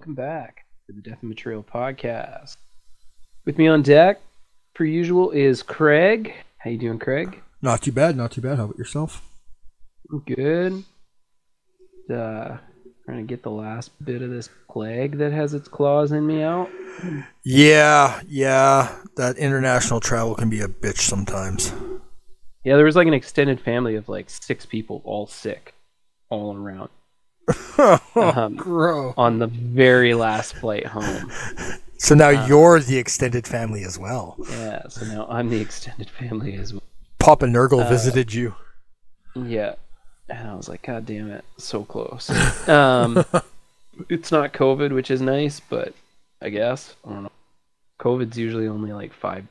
Welcome back to the Death and Betrayal Podcast. With me on deck, per usual, is Craig. How you doing, Craig? Not too bad, not too bad. How about yourself? Good. Uh, trying to get the last bit of this plague that has its claws in me out. Yeah, yeah. That international travel can be a bitch sometimes. Yeah, there was like an extended family of like six people, all sick, all around. Um, Gross. on the very last flight home. So now you're the extended family as well. Yeah, so now I'm the extended family as well. Papa Nurgle visited you. Yeah. And I was like, God damn it, so close. Um, it's not COVID, which is nice, but I guess I don't know. COVID's usually only like five.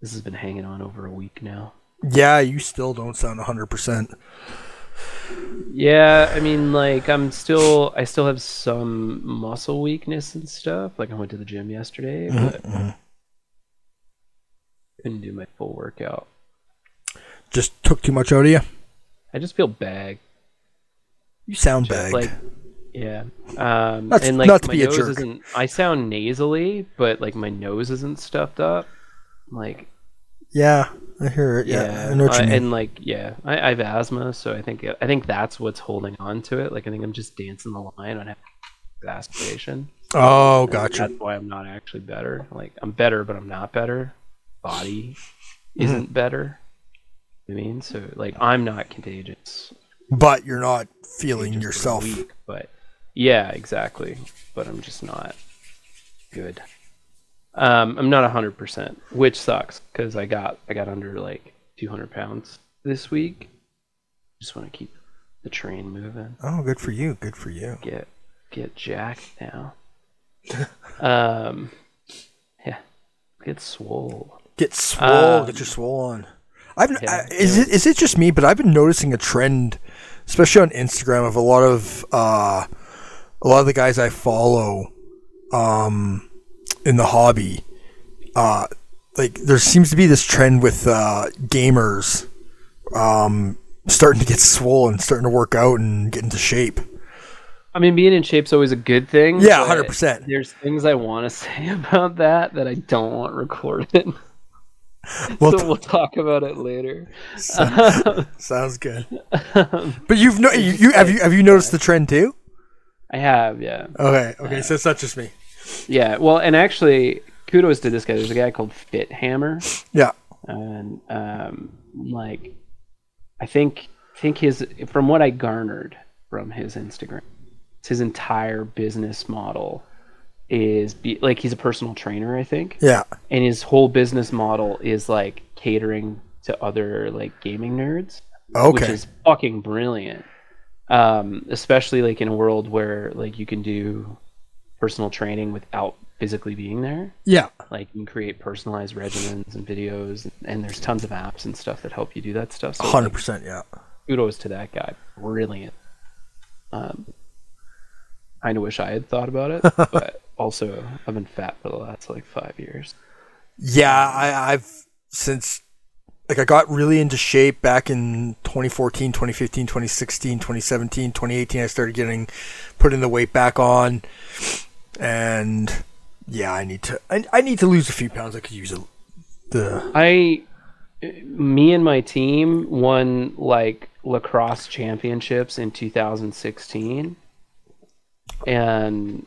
This has been hanging on over a week now. Yeah, you still don't sound 100%. Yeah, I mean, like I'm still, I still have some muscle weakness and stuff. Like I went to the gym yesterday, but couldn't do my full workout. Just took too much out of you. I just feel bag. You sound bagged. Like, yeah. Um, That's and like not to my be a nose jerk. isn't. I sound nasally, but like my nose isn't stuffed up. Like yeah, I hear it. Yeah, yeah, I know what you uh, mean. and like yeah, I, I have asthma, so I think I think that's what's holding on to it. Like I think I'm just dancing the line on aspiration. oh, gotcha. That's why I'm not actually better. Like I'm better, but I'm not better. Body Mm-hmm. isn't better. I mean, so like I'm not contagious. But you're not feeling contagious for a yourself. week, but yeah, exactly. But I'm just not good. Um, I'm not hundred percent, which sucks because I got I got under like 200 pounds this week. Just want to keep the train moving. Oh, good for you. Good for you. Get get jacked now. um, yeah, get swole. Get swole. Um, get your swole on. I've yeah, I, is it is it just me? But I've been noticing a trend, especially on Instagram, of a lot of uh, a lot of the guys I follow, um, in the hobby, uh, like there seems to be this trend with uh, gamers, um, starting to get swollen, starting to work out and get into shape. I mean, being in shape's always a good thing. Yeah, 100%. There's things I want to say about that that I don't want recorded. Well, so we'll talk about it later. sounds good. But you've no, you, you have you have you noticed the trend too? I have, yeah. Okay, okay, so it's not just me. Yeah, well, and actually, kudos to this guy. There's a guy called Fit Hammer, Yeah. and um, like, I think think his from what I garnered from his Instagram, his entire business model is be, like he's a personal trainer, I think, Yeah. and his whole business model is like catering to other like gaming nerds. which is fucking brilliant. Um, especially like in a world where like you can do personal training without physically being there. Yeah. Like you can create personalized regimens and videos, and there's tons of apps and stuff that help you do that stuff. So Hundred percent. Yeah. kudos to that guy, brilliant. Um, kind of wish I had thought about it, but also I've been fat for the last like five years. Yeah. I, I've since like I got really into shape back in 2014, 2015, 2016, 2017, 2018. I started getting putting the weight back on, and yeah, I need to. I, I need to lose a few pounds. I could use a, the. I, me and my team won like lacrosse championships in 2016, and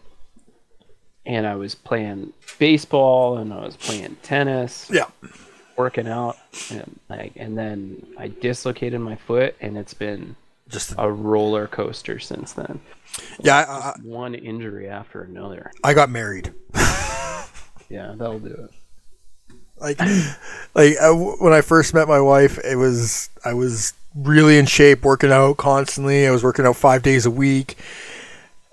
and I was playing baseball and I was playing tennis, Yeah. working out, and like, and then I dislocated my foot, and it's been Just a roller coaster since then. yeah. I, I, One injury after another. I got married. Yeah, that'll do it. like like uh, when I first met my wife, it was I was really in shape, working out constantly. I was working out five days a week,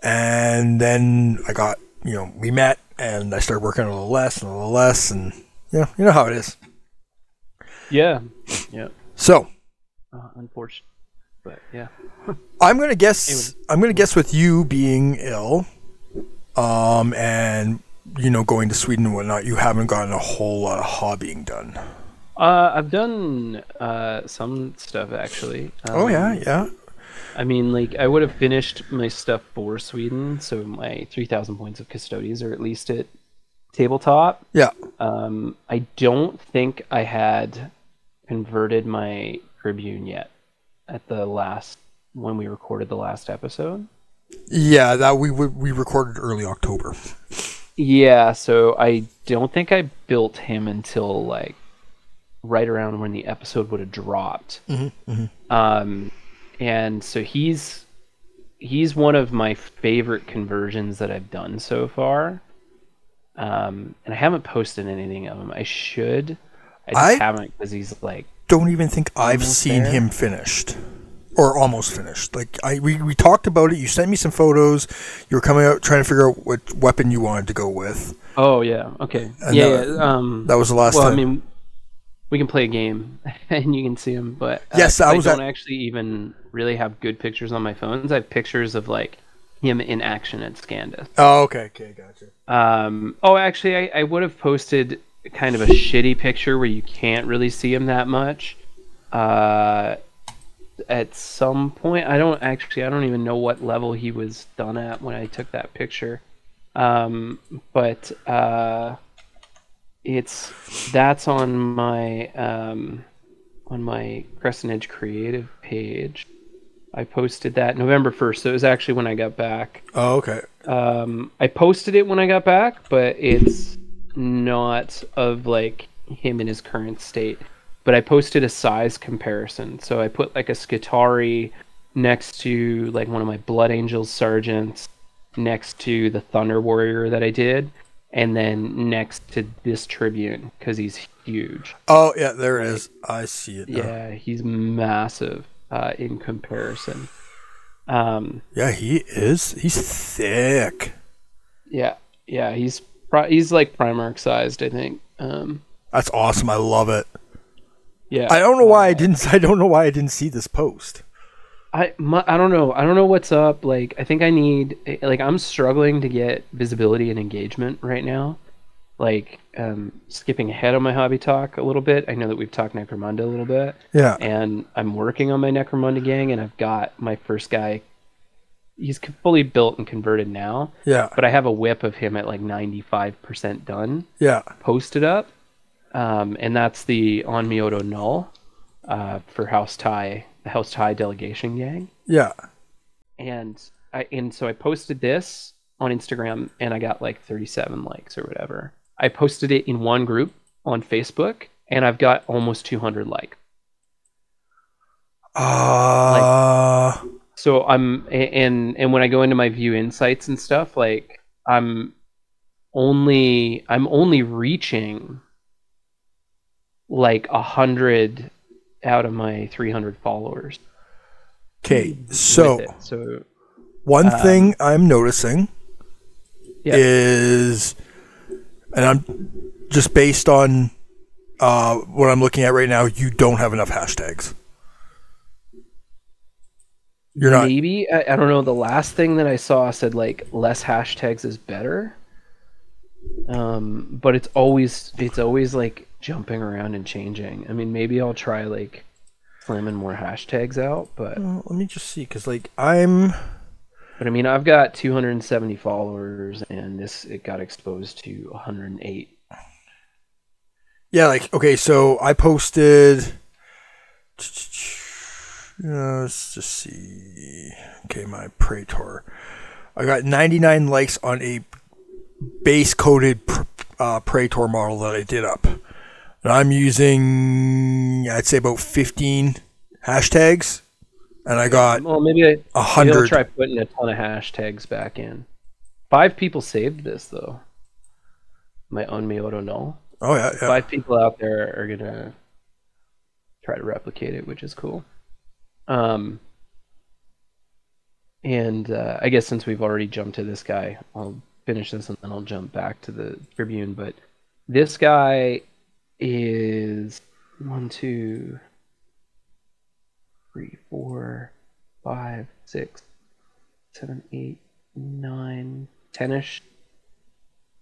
and then I got you know we met, and I started working a little less and a little less, and you know you know how it is. Yeah, yeah. So Uh, unfortunate, but yeah. I'm gonna guess I'm gonna guess with you being ill, um, and you know going to Sweden and whatnot, you haven't gotten a whole lot of hobbying done. Uh, I've done uh, some stuff actually. Um, oh yeah, yeah. I mean, like I would have finished my stuff for Sweden, so my three thousand points of Custodes are at least at tabletop. Yeah. Um, I don't think I had converted my Tribune yet at the last when we recorded the last episode. Yeah, that we we, we recorded early October. Yeah, so I don't think I built him until like right around when the episode would have dropped. Um, and so he's he's one of my favorite conversions that I've done so far. Um, and I haven't posted anything of him. I should. I just I- haven't because he's like Don't even think I've Almost seen there. him finished. Or almost finished. Like I we, we talked about it, you sent me some photos, you were coming out trying to figure out what weapon you wanted to go with. Oh yeah, okay, And yeah. that- yeah, um, That was the last well, time. I mean, we can play a game and you can see them, but uh, Yes, I I don't at- actually even really have good pictures on my phones. I have pictures of like him in action at Scandus. Oh, okay, okay, gotcha. Um, oh, actually, I, I would have posted kind of a shitty picture where you can't really see him that much. Uh, at some point, I don't actually, I don't even know what level he was done at when I took that picture. Um, but uh, it's that's on my um, on my Crescent Edge Creative page. I posted that November first, so it was actually when I got back. Oh, okay. Um, I posted it when I got back, but it's not of like him in his current state. But I posted a size comparison, so I put like a Skitarii next to like one of my Blood Angels sergeants, next to the Thunder Warrior that I did, and then next to this Tribune because he's huge. Oh yeah, there it is. I see it. Now. Yeah, he's massive uh, in comparison. Um, Yeah, he is. He's thick. Yeah, yeah, he's pri- he's like Primarch sized, I think. Um, That's awesome. I love it. yeah, I don't know why I didn't. I don't know why I didn't see this post. I my, I don't know. I don't know what's up. Like, I think I need like I'm struggling to get visibility and engagement right now. Like, um, skipping ahead on my hobby talk a little bit. I know that we've talked Necromunda a little bit, Yeah. and I'm working on my Necromunda gang, and I've got my first guy. He's fully built and converted now, Yeah. but I have a whip of him at like 95% done. Yeah. posted up, um, and that's the Onmyoto Null uh, for House Tai, the House Tai delegation gang. Yeah. And I and so I posted this on Instagram, and I got like 37 likes or whatever. I posted it in one group on Facebook, and I've got almost 200 likes. Uh. So I'm and and when I go into my view insights and stuff, like I'm only I'm only reaching like a hundred out of my 300 followers. Okay. So so one thing I'm noticing yeah, is, and I'm just based on uh, what I'm looking at right now. You don't have enough hashtags. You're not. maybe I, I don't know. The last thing that I saw said like less hashtags is better. Um, but it's always it's always like jumping around and changing. I mean, maybe I'll try like slamming more hashtags out, but Well, let me just see, because like I'm. But I mean, I've got 270 followers, and this it got exposed to 108. Yeah, like okay, so I posted. Uh, let's just see. Okay, my Praetor. I got 99 likes on a base coated pr- uh, Praetor model that I did up. And I'm using, I'd say about 15 hashtags. And I got Well, maybe I a maybe I'll hundred. try putting a ton of hashtags back in. Five people saved this though. My own Mioto null. Oh yeah, yeah. Five people out there are gonna try to replicate it, which is cool. Um, and uh, I guess since we've already jumped to this guy, I'll finish this and then I'll jump back to the Tribune. But this guy is one, two, three, four, five, six, seven, eight, nine, ten-ish,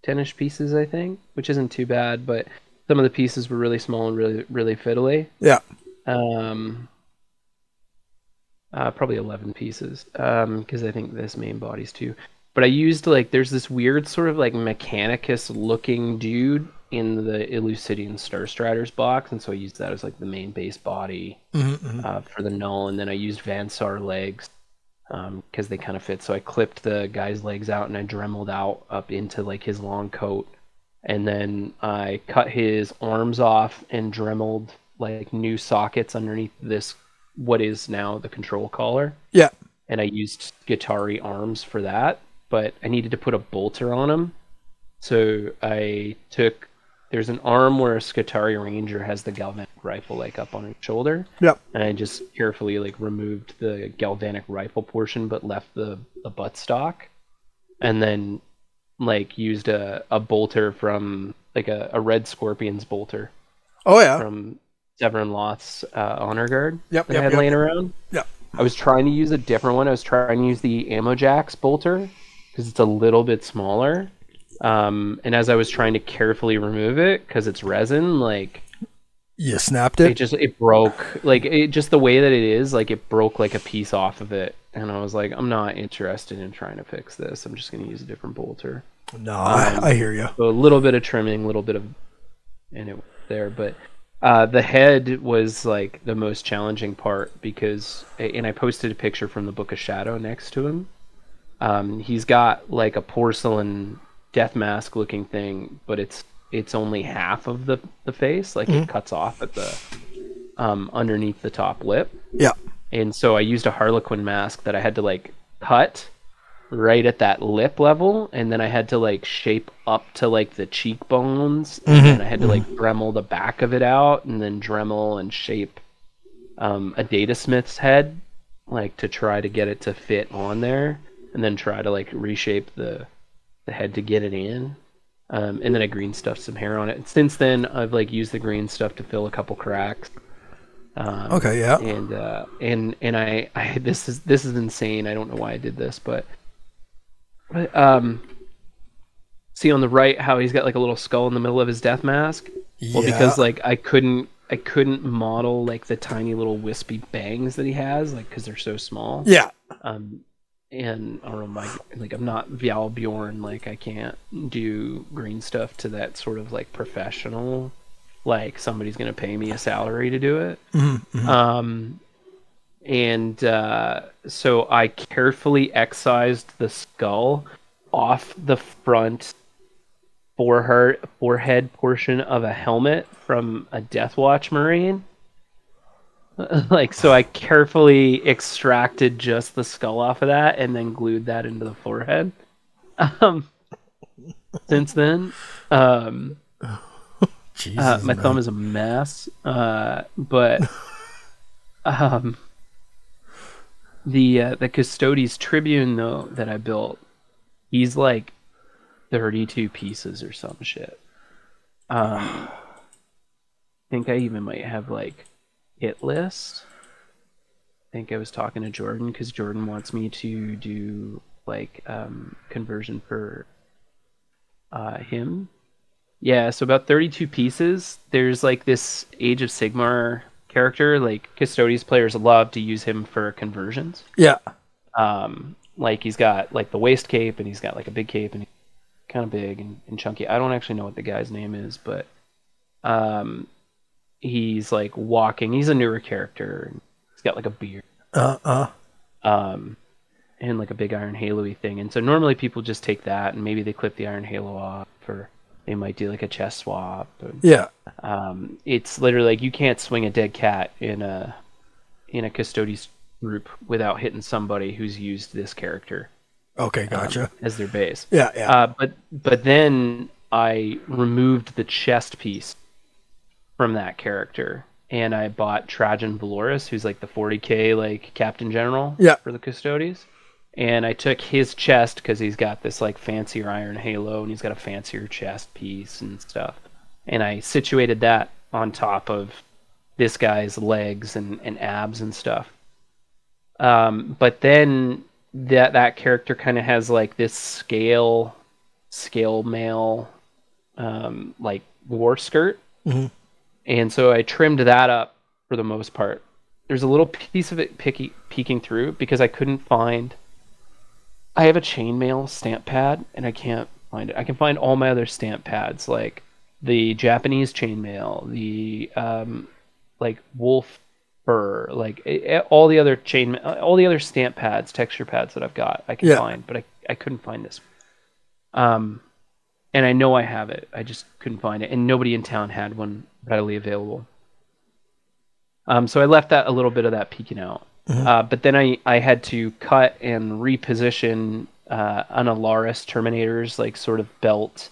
ten-ish pieces, I think, which isn't too bad. But some of the pieces were really small and really, really fiddly. Yeah. Um, uh, probably 11 pieces because I think this main body's two. But I used like there's this weird sort of like Mechanicus looking dude in the Elucidian Star Striders box, and so I used that as like the main base body Mm-hmm, uh, for the null, and then I used Van Saar legs because they kind of fit. So I clipped the guy's legs out and I dremeled out up into like his long coat, and then I cut his arms off and dremeled like new sockets underneath this what is now the control collar, Yeah. and I used Skitarii arms for that, but I needed to put a bolter on them. so I took. There's an arm where a Skitarii Ranger has the galvanic rifle like up on his shoulder, Yep. and I just carefully like removed the galvanic rifle portion, but left the the buttstock, and then like used a, a bolter from like a, a red scorpion's bolter Oh yeah. from Severin Loth's uh, honor guard Yep. that I had Yep. laying around. Yep. I was trying to use a different one. I was trying to use the Ammo Jacks bolter because it's a little bit smaller. Um, and as I was trying to carefully remove it because it's resin, like You snapped it it. just it broke like it just the way that it is like it broke like a piece off of it and i was like i'm not interested in trying to fix this i'm just going to use a different bolter No, I, I hear you. so a little bit of trimming a little bit of and it there but uh, the head was like the most challenging part because and i posted a picture from the book of shadow next to him. Um, he's got like a porcelain death mask looking thing but it's it's only half of the the face. Like it cuts off at the um, underneath the top lip. Yeah. and so I used a Harlequin mask that I had to like cut right at that lip level, and then I had to like shape up to like the cheekbones, and then I had to like Dremel the back of it out, and then Dremel and shape um, a Data Smith's head, like to try to get it to fit on there, and then try to like reshape the the head to get it in. Um, and then I green stuffed some hair on it. And since then, I've like used the green stuff to fill a couple cracks. Um, Okay. Yeah. and uh, and and I, I this is this is insane. I don't know why I did this, but um, see on the right how he's got like a little skull in the middle of his death mask. Well, because like I couldn't I couldn't model like the tiny little wispy bangs that he has, like because they're so small. Yeah. Um, and I don't know, my like I'm not Val Bjorn. Like I can't do green stuff to that sort of like professional. Like somebody's gonna pay me a salary to do it. Mhm, Um, and uh, so I carefully excised the skull off the front forehead forehead portion of a helmet from a Death Watch Marine. like so, I carefully extracted just the skull off of that and then glued that into the forehead. Um, since then, um, Jesus. uh, my man. thumb is a mess, uh, but um, the uh, the Custodes Tribune though that I built, he's like thirty two pieces or some shit. Um, I think I even might have like hit list. I think I was talking to Jordan because Jordan wants me to do like um, conversion for uh, him yeah, so about 32 pieces. There's like this Age of Sigmar character. Like Custodes players love to use him for conversions. Yeah. Um, like he's got like the waist cape and he's got like a big cape and he's kind of big and, and chunky. I don't actually know what the guy's name is, but um, he's like walking. He's a newer character. He's got like a beard Uh. Uh. um, and like a big iron halo-y thing. And so normally people just take that and maybe they clip the iron halo off or they might do like a chest swap. And, Yeah. um, it's literally like you can't swing a dead cat in a in a Custodes group without hitting somebody who's used this character Okay. um, Gotcha. as their base. yeah. Yeah. Uh, but but then I removed the chest piece from that character, and I bought Trajan Valoris, who's like the 40k like Captain General Yeah. for the Custodes, and I took his chest because he's got this like fancier iron halo, and he's got a fancier chest piece and stuff, and I situated that on top of this guy's legs and, and abs and stuff. Um, but then that that character kind of has like this scale scale mail um, like war skirt Mhm. and so i trimmed that up for the most part there's a little piece of it picky, peeking through because I couldn't find. I have a chainmail stamp pad and I can't find it. I can find all my other stamp pads like the Japanese chainmail, the um, like wolf fur, like eh, eh, all the other chain, all the other stamp pads, texture pads that I've got. I can Yeah. find, but I I couldn't find this. Um, and I know I have it. I just couldn't find it, and nobody in town had one readily available. Um, so I left that a little bit of that peeking out. Uh, but then I, I had to cut and reposition uh, an Allarus Terminators, like sort of belt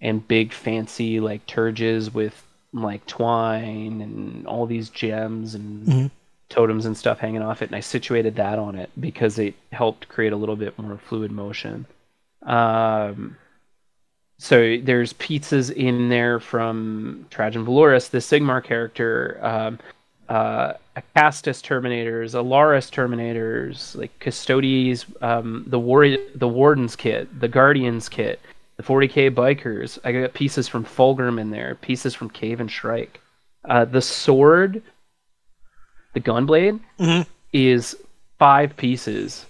and big fancy like turges with like twine and all these gems and totems and stuff hanging off it. And I situated that on it because it helped create a little bit more fluid motion. Um, so there's pizzas in there from Trajan Valoris, the Sigmar character, um, uh, Acastus Terminators, Allarus Terminators, like Custodes, um, the War the Warden's kit, the Guardians kit, the 40k Bikers. I got pieces from Fulgrim in there, pieces from Kayvaan Shrike. Uh, the sword, the Gunblade, is five pieces.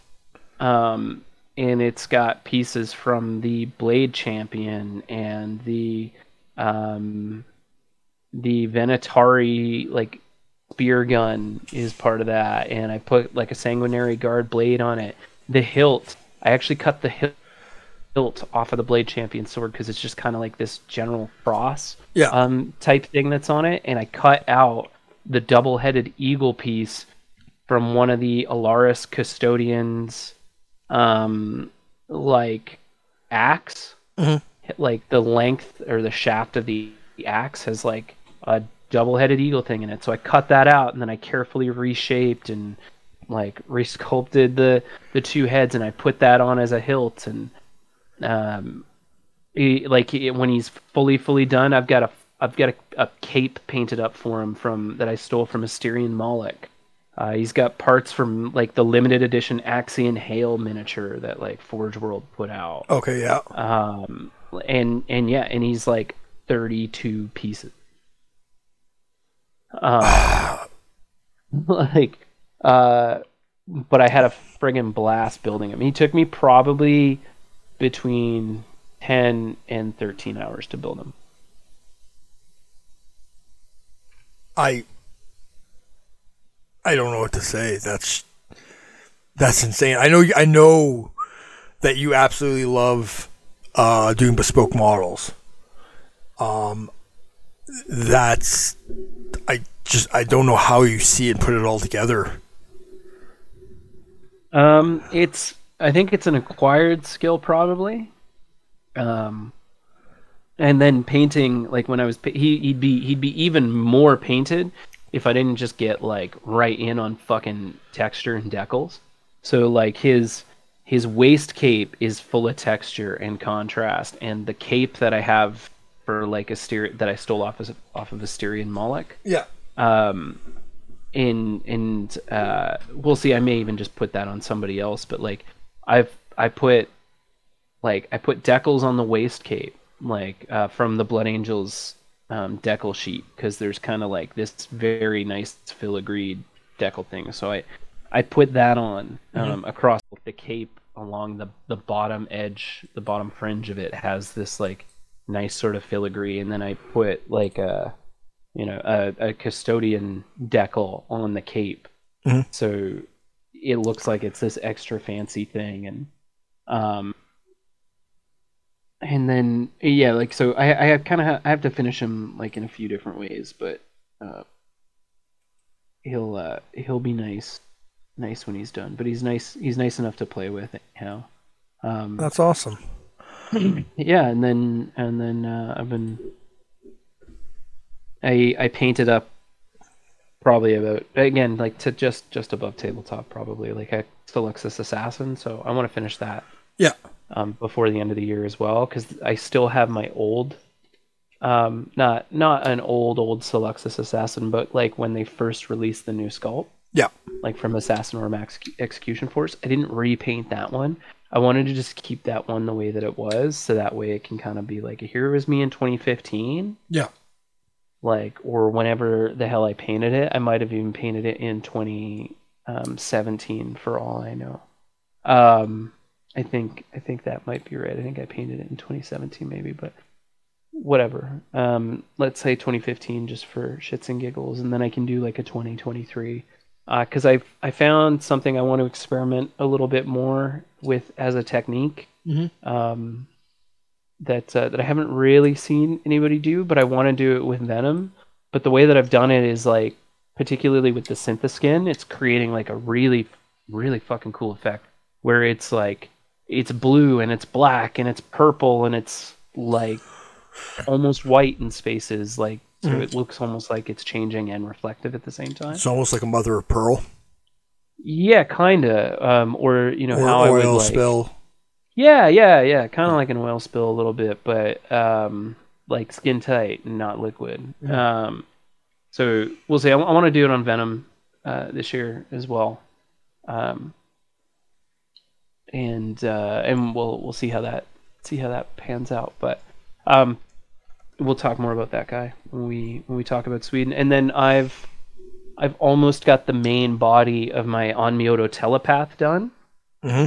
Um, and it's got pieces from the Blade Champion and the um, the Venatari like spear gun is part of that, and I put like a sanguinary guard blade on it. The hilt, I actually cut the hilt hilt off of the Blade Champion sword because it's just kind of like this general cross Yeah. um, type thing that's on it, and I cut out the double-headed eagle piece from one of the Allarus custodians, um, like axe, like the length or the shaft of the axe has like a double-headed eagle thing in it. So I cut that out, and then I carefully reshaped and like resculpted the the two heads, and I put that on as a hilt, and um, he, like he, when he's fully fully done, I've got a I've got a, a cape painted up for him from that I stole from Asterian Moloch. Uh, he's got parts from like the limited edition Ixion Hale miniature that like Forge World put out. Okay, yeah. Um, and and yeah, and he's like 32 pieces. Um, like, uh, but I had a friggin' blast building him. He took me probably between 10 and 13 hours to build him. I I don't know what to say. That's that's insane. I know I know that you absolutely love uh, doing bespoke models. Um, that's I just I don't know how you see and put it all together. Um, it's I think it's an acquired skill probably. Um, and then painting like when I was he he'd be he'd be even more painted if I didn't just get like right in on fucking texture and decals. So like his his waist cape is full of texture and contrast, and the cape that I have for like Aster that I stole off as off of Asterian Moloch. Yeah. um in and uh we'll see. I may even just put that on somebody else but like i've i put like i put decals on the waist cape like uh from the blood angels um decal sheet because there's kind of like this very nice filigreed decal thing. So i i put that on um across the cape along the the bottom edge the bottom fringe of it has this like nice sort of filigree and then i put like a you know, a, a custodian decal on the cape. Mhm. So it looks like it's this extra fancy thing and um and then yeah, like so I I kind of ha- I have to finish him like in a few different ways, but uh he'll uh he'll be nice nice when he's done, but he's nice he's nice enough to play with anyhow. Um That's awesome. yeah, and then and then uh, I've been I I painted up probably about again like to just just above tabletop probably like a Culexus assassin. So I want to finish that Yeah. um, before the end of the year as well because I still have my old um not not an old old Culexus assassin but like when they first released the new sculpt Yeah. like from Assassinorum Execution Force. I didn't repaint that one. I wanted to just keep that one the way that it was, so that way it can kind of be like here was me in 2015, Yeah. like or whenever the hell I painted it. I might have even painted it in 2017 for all I know. Um, I think I think that might be right. I think I painted it in 2017 maybe, but whatever. Um, let's say 2015 just for shits and giggles, and then I can do like a 2023 because uh, I I found something I want to experiment a little bit more with as a technique. Mm-hmm. Um, that uh, that I haven't really seen anybody do, but I want to do it with Venom. But the way that I've done it is like, particularly with the synth skin, it's creating like a really, really fucking cool effect where it's like it's blue and it's black and it's purple and it's like almost white in spaces, like so Mhm. it looks almost like it's changing and reflective at the same time. It's almost like a mother of pearl Yeah, kinda. Um, or you know or how I would oil like. spill. Yeah, yeah, yeah. Kind of like an oil spill a little bit, but um, like skin tight and not liquid. Yeah. Um, so we'll see. I, want to do it on Venom uh, this year as well, um, and uh, and we'll we'll see how that see how that pans out. But um, we'll talk more about that guy when we when we talk about Sweden. And then I've I've almost got the main body of my Onmyoto telepath done hmm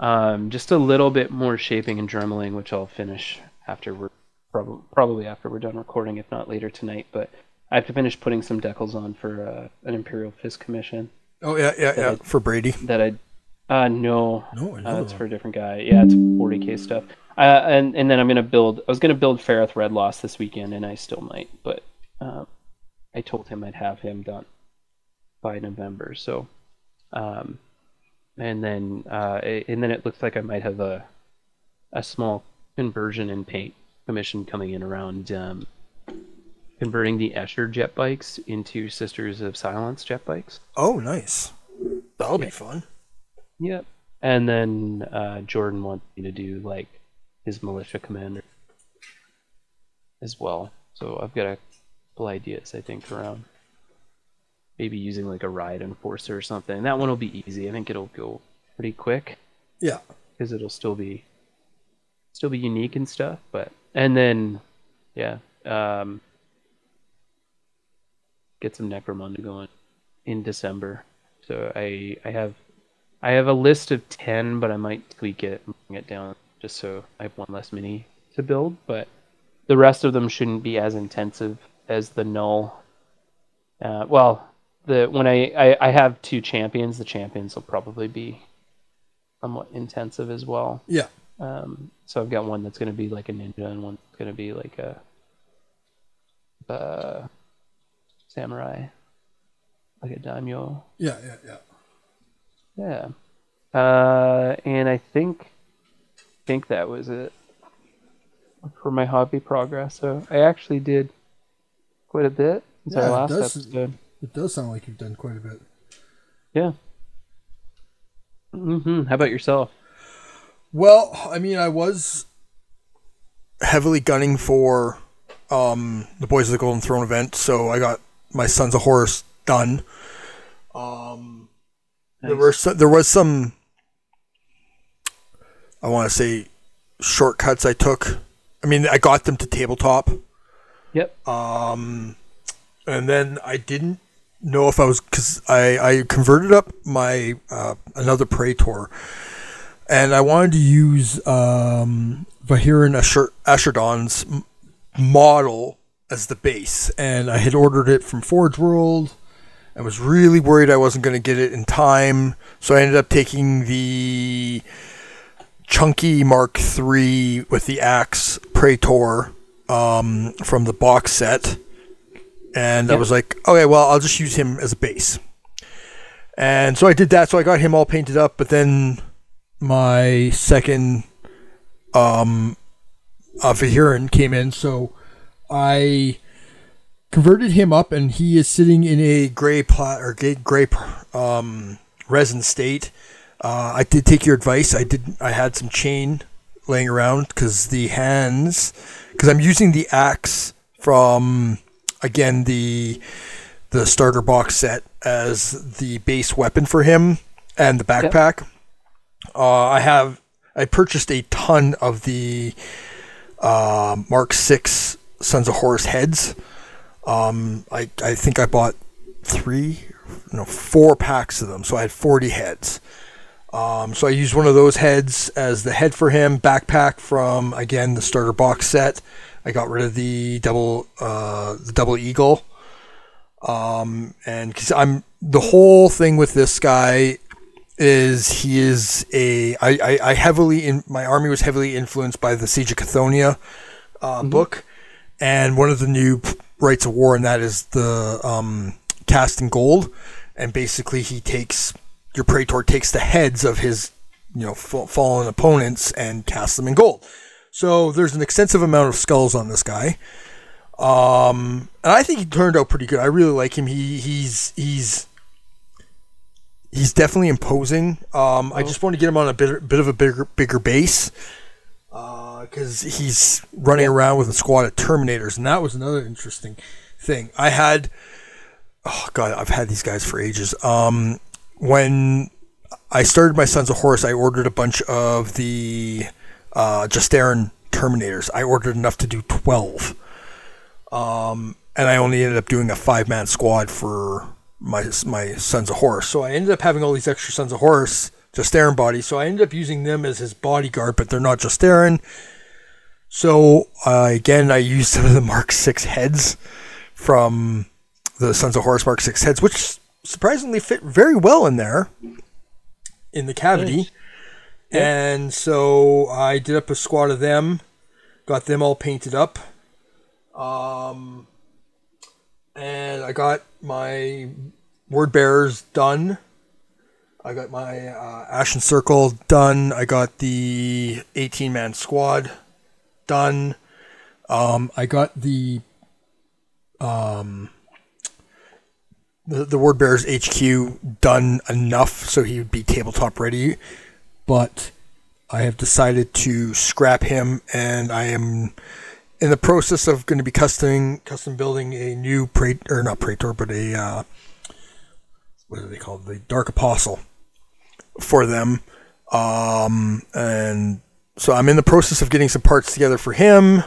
um, just a little bit more shaping and dremeling, which I'll finish after we're probably probably after we're done recording, if not later tonight. But I have to finish putting some decals on for uh, an Imperial Fist commission Oh yeah, yeah, yeah. That- For Brady. that I. Uh, no, No, I uh, it's for a different guy. Yeah, it's 40k stuff. Uh, and and then I'm gonna build. I was gonna build Ferrith Red Loss this weekend, and I still might. But um, I told him I'd have him done by November. So, um, and then uh, and then it looks like I might have a a small conversion in paint commission coming in around um, converting the Escher jet bikes into Sisters of Silence jet bikes. Oh, nice. That'll Yeah. be fun. Yep. And then uh, Jordan wants me to do like his militia commander as well. So I've got a couple ideas I think around maybe using like a ride enforcer or something. That one will be easy. I think it'll go pretty quick Yeah. because it'll still be still be unique and stuff. But and then yeah, um, get some Necromunda going in December. So I I have I have a list of ten, but I might tweak it and bring it down just so I have one less mini to build. But the rest of them shouldn't be as intensive as the null. Uh, well, the when I, I I have two champions, the champions will probably be somewhat intensive as well. Yeah. Um, so I've got one that's going to be like a ninja, and one that's going to be like a uh, samurai, like a daimyo. Yeah, yeah, yeah. Yeah. Uh, and I think think that was it for my hobby progress. So I actually did quite a bit since Yeah, our it does- episode. It does sound like you've done quite a bit. Yeah. hmm How about yourself? Well, I mean, I was heavily gunning for um, the Boys of the Golden Throne event, so I got my Sons of Horus done. Um, There were some, there was some I want to say shortcuts I took. I mean, I got them to tabletop, Yep. um, and then I didn't know if I was because I I converted up my uh, another Praetor, and I wanted to use um, Vahiran Asherdon's m- model as the base, and I had ordered it from Forge World. I was really worried I wasn't going to get it in time, so I ended up taking the chunky Mark III with the axe Praetor um, from the box set, and I was like, okay, well, I'll just use him as a base. And so I did that. So I got him all painted up, but then my second um, uh, came in, so I converted him up, and he is sitting in a gray plat or gray, gray um, resin state. Uh, I did take your advice. I did. I had some chain laying around because the hands, because I'm using the axe from again the the starter box set as the base weapon for him and the backpack. Uh, I have I purchased a ton of the uh, Mark Six Sons of Horus heads. Um, I I think I bought three, no, four packs of them, so I had forty heads. Um, so I used one of those heads as the head for him. Backpack from again the starter box set. I got rid of the double uh, the double eagle. Um, and because I'm the whole thing with this guy is he is a I, I, I heavily in my army was heavily influenced by the Siege of Cthonia uh, book, and one of the new rites of war in that is the um, cast in gold, and basically he takes your praetor takes the heads of his you know fa- fallen opponents and casts them in gold. So there's an extensive amount of skulls on this guy. Um, and I think he turned out pretty good. I really like him. He he's he's he's definitely imposing. Um, I just want to get him on a bit bit of a bigger bigger base because he's running around with a squad of Terminators, and that was another interesting thing. I had oh god, I've had these guys for ages. Um, when I started my Sons of Horus, I ordered a bunch of the uh, Justaerin Terminators. I ordered enough to do twelve. Um, and I only ended up doing a five man squad for my my Sons of Horus. So I ended up having all these extra Sons of Horus Justaerin bodies. So I ended up using them as his bodyguard, but they're not Justaerin. So uh, again, I used some of the Mark Six heads from the Sons of Horus Mark Six heads, which surprisingly fit very well in there in the cavity. Nice. And so I did up a squad of them, got them all painted up. Um, and I got my word bearers done. I got my uh, Ashen Circle done. I got the 18 man squad done. Um, I got the um, the, the word bearers HQ done enough so he would be tabletop ready, but I have decided to scrap him, and I am in the process of going to be custom custom building a new praetor or not praetor, but a uh, what are they called? The Dark Apostle for them, um, and so I'm in the process of getting some parts together for him.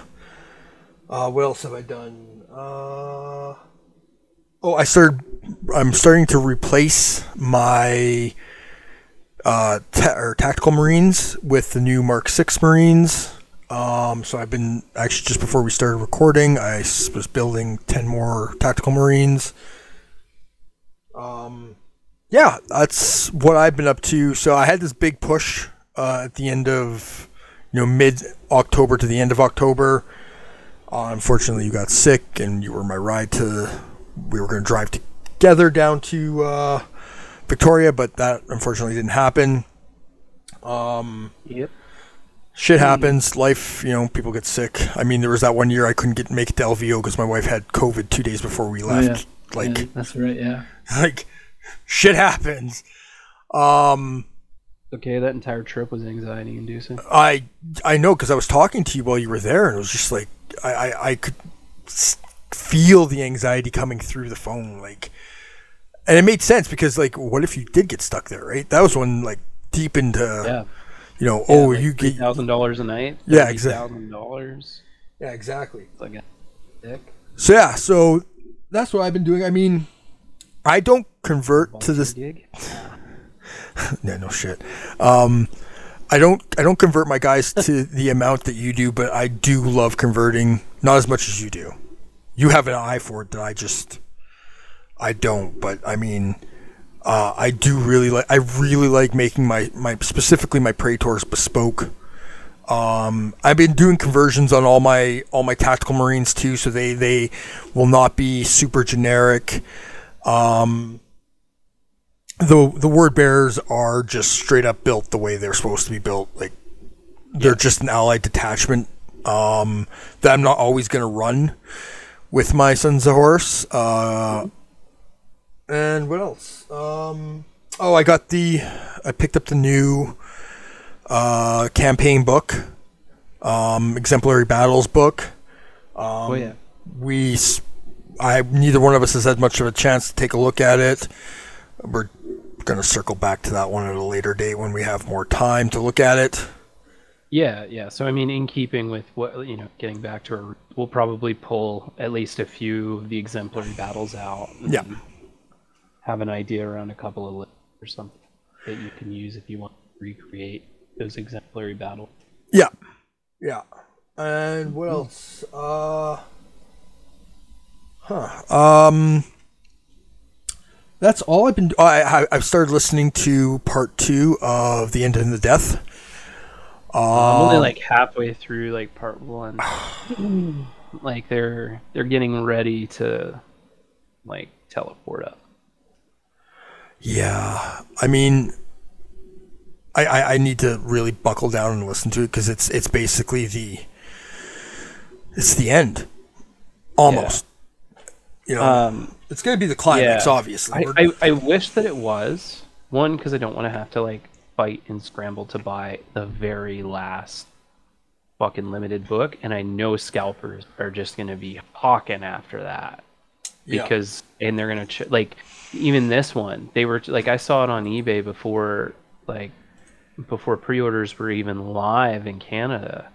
Uh, what else have I done? Uh, oh, I started. I'm starting to replace my uh, ta- or tactical marines with the new Mark Six Marines. Um, so I've been actually just before we started recording, I was building ten more tactical marines. Um, yeah, that's what I've been up to. So I had this big push uh, at the end of you know mid October to the end of October. Uh, unfortunately, you got sick, and you were my ride to. We were going to drive together down to uh, Victoria, but that unfortunately didn't happen. Um, Yep. shit happens. Life, you know, people get sick. I mean, there was that one year I couldn't get make it to LVO because my wife had COVID two days before we left. Like, Yeah, that's right. Yeah. like, shit happens. Um, Okay, that entire trip was anxiety inducing. I I know because I was talking to you while you were there, and it was just like I I, I could feel the anxiety coming through the phone, like, and it made sense because like, what if you did get stuck there, right? That was when like deep into Yeah. you know, oh, like you get thousand dollars a night. Yeah, exactly. Thousand dollars. yeah, exactly. It's like a dick. So yeah, so that's what I've been doing. I mean, I don't convert to this. gig. Yeah, no shit. Um, I don't. I don't convert my guys to the amount that you do, but I do love converting. Not as much as you do. You have an eye for it that I just. I don't, but I mean, uh, I do really like. I really like making my my specifically my praetors bespoke. Um, I've been doing conversions on all my all my tactical marines too, so they they will not be super generic. Um, the the word bearers are just straight up built the way they're supposed to be built. Like they're just an allied detachment um, that I'm not always going to run with my Sons of Horus. Uh, and what else? Um, oh, I got the I picked up the new uh, campaign book, um, exemplary battles book. oh yeah. We, I neither one of us has had much of a chance to take a look at it. We're going to circle back to that one at a later date when we have more time to look at it. Yeah, yeah. So I mean, in keeping with what you know, getting back to our, we'll probably pull at least a few of the exemplary battles out. Yeah. Have an idea around a couple of lists or something that you can use if you want to recreate those exemplary battles. Yeah. Yeah. And what else? Uh Huh. Um That's all I've been I I I've started listening to part 2 of The End and the Death. I'm Um, only like halfway through like part one. like they're they're getting ready to like teleport up. Yeah, I mean, I, I I need to really buckle down and listen to it because it's it's basically the it's the end, almost. You know, Um, it's gonna be the climax, yeah. obviously. I, I, I wish that it was one because I don't want to have to like fight and scramble to buy the very last fucking limited book, and I know scalpers are just gonna be hawking after that Yeah. because and they're gonna ch- like even this one they were like I saw it on eBay before like before pre-orders were even live in Canada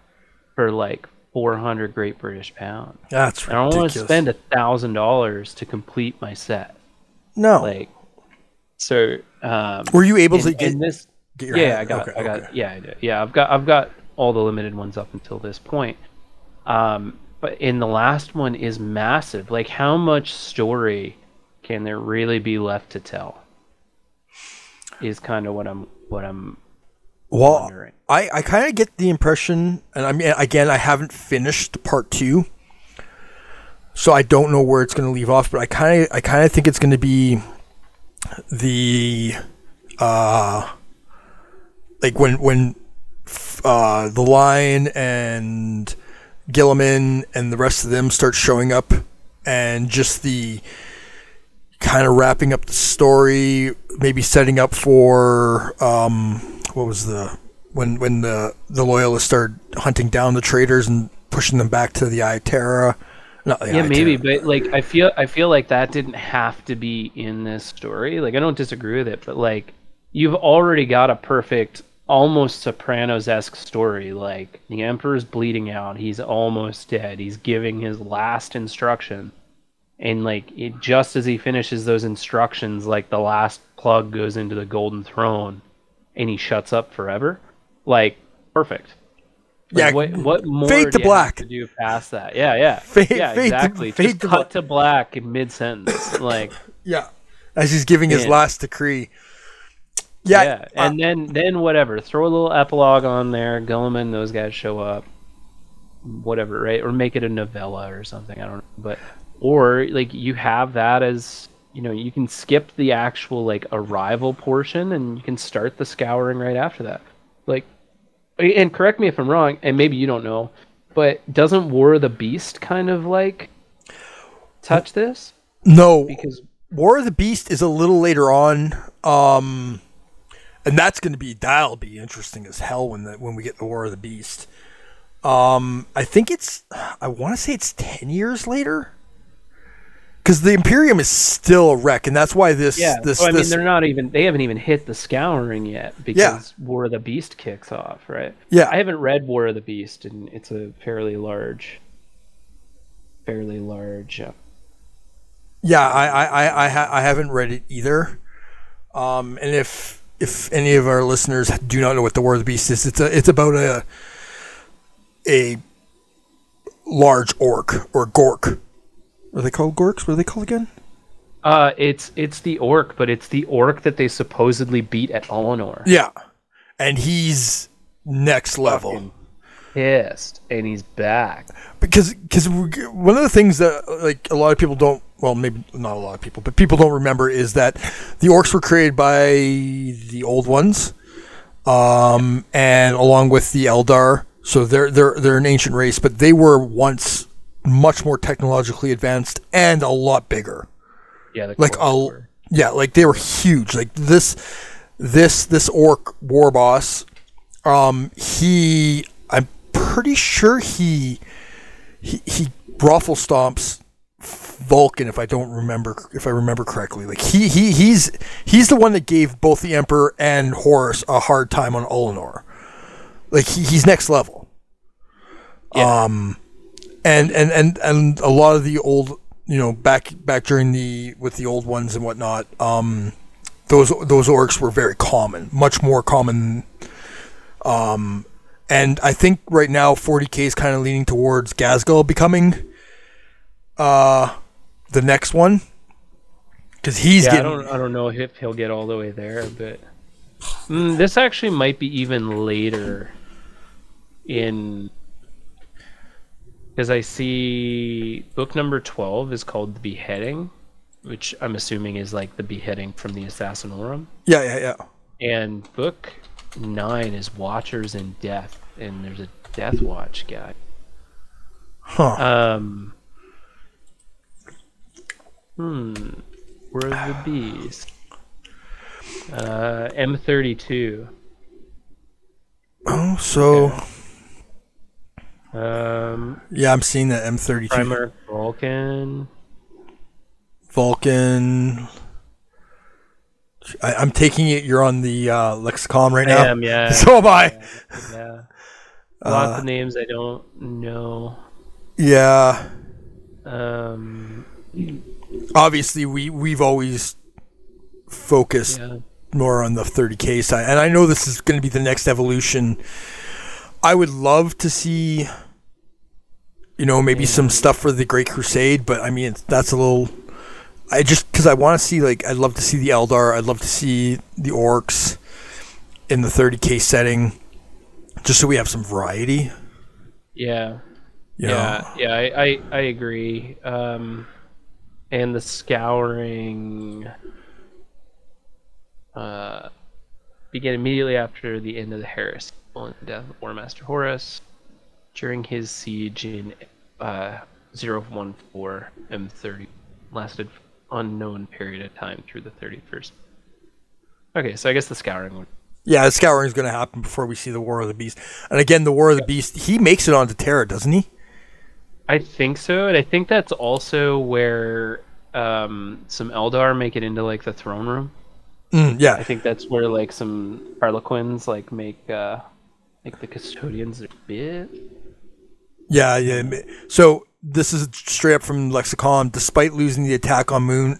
for like 400 Great British pounds. that's I don't want to spend a thousand dollars to complete my set. no. Like, so um, Were you able in, to get, this? get your Yeah, hand- I got, okay, I got, okay. yeah, I did. Yeah, I've got, I've got all the limited ones up until this point. Um, in the last one is massive. Like, how much story can there really be left to tell? Is kind of what I'm, what I'm Well, wondering. I, I kind of get the impression, and I mean, again, I haven't finished part two, so I don't know where it's going to leave off. But I kind of, I kind of think it's going to be the, uh, like when when uh, the lion and Guilliman and the rest of them start showing up, and just the kind of wrapping up the story, maybe setting up for um, what was the when when the the loyalists started hunting down the traitors and pushing them back to the Iterra. Not the Yeah, maybe, but like I feel I feel like that didn't have to be in this story. Like I don't disagree with it, but like you've already got a perfect almost Sopranos-esque story. Like the emperor's bleeding out, he's almost dead. He's giving his last instruction. And like it, just as he finishes those instructions, like the last plug goes into the golden throne and he shuts up forever. Like perfect. Like, Yeah, what what more fade to do you have black. to do past that? Yeah, yeah, Fade- yeah, fade to- exactly. fade Just to cut black. to black in mid sentence, like yeah, as he's giving his Yeah. last decree. Yeah, yeah, uh, and then then whatever. Throw a little epilogue on there. Guilliman, those guys show up, whatever, right? Or make it a novella or something. I don't know, but or like you have that as you know you can skip the actual like arrival portion and you can start the scouring right after that. Like, and correct me if I'm wrong, and maybe you don't know, but doesn't War of the Beast kind of like touch this no, because War of the Beast is a little later on, um, and that's going to be that'll be interesting as hell when the, when we get the War of the Beast. Um, I think it's I want to say it's ten years later, because the Imperium is still a wreck, and that's why this Yeah, this so, I mean, they're not even they haven't even hit the scouring yet because Yeah. War of the Beast kicks off, right? Yeah. I haven't read War of the Beast, and it's a fairly large, fairly large. Uh, Yeah, I I I I, ha- I haven't read it either. Um, and if if any of our listeners do not know what the War of the Beast is, it's a it's about a a large orc or gork. Are they called gorks? What are they called again? uh, it's it's the orc, but it's the orc that they supposedly beat at Ullanor. Yeah, and he's next level. Fucking pissed, and he's back. because because one of the things that like a lot of people don't well maybe not a lot of people but people don't remember is that the orcs were created by the old ones um and along with the eldar. So they're they're they're an ancient race but they were once much more technologically advanced and a lot bigger. Yeah, like a were- yeah like they were huge. Like this this this orc war boss um he pretty sure he he he ruffle stomps vulcan if i don't remember if i remember correctly like he he he's he's the one that gave both the emperor and horus a hard time on Ullanor. Like he, he's next level. Yeah. Um, and and and and a lot of the old, you know, back back during the with the old ones and whatnot. Um, those those orcs were very common, much more common. Um, and I think right now 40k is kind of leaning towards Ghazghkull becoming uh the next one. Because he's yeah, I don't I don't know if he'll get all the way there, but mm, this actually might be even later in because I see book number twelve is called the beheading, which I'm assuming is like the beheading from the Assassinorum, yeah yeah yeah. And book nine is Watchers in Death, and there's a Death Watch guy. huh Um. Hmm. Where are the bees? Uh, M32. oh so Um, yeah I'm seeing the M32 Primer Vulcan. Vulcan I, I'm taking it you're on the uh, lexicon right I now am, yeah. so am I Yeah. Lots Uh, of names I don't know. yeah Um, obviously we we've always focused yeah. more on the 30k side and i know this is going to be the next evolution i would love to see you know maybe some stuff for the great crusade but i mean that's a little i just because i want to see like i'd love to see the eldar i'd love to see the orcs in the 30k setting just so we have some variety Yeah. you yeah, know yeah, I, I, I agree. Um, and the scouring uh, began immediately after the end of the Heresy and the death of War Master Horus during his siege in uh, 014 M30 lasted unknown period of time through the 31st. Okay, so I guess the scouring would yeah the scouring is going to happen before we see the war of the beast and again the war of the beast he makes it onto terra doesn't he I think so, and I think that's also where um, some Eldar make it into like the throne room. Mm, yeah I think that's where like some Harlequins like make uh, make the custodians their bit. Yeah, yeah. So this is straight up from Lexicon. Despite losing the attack on Moon,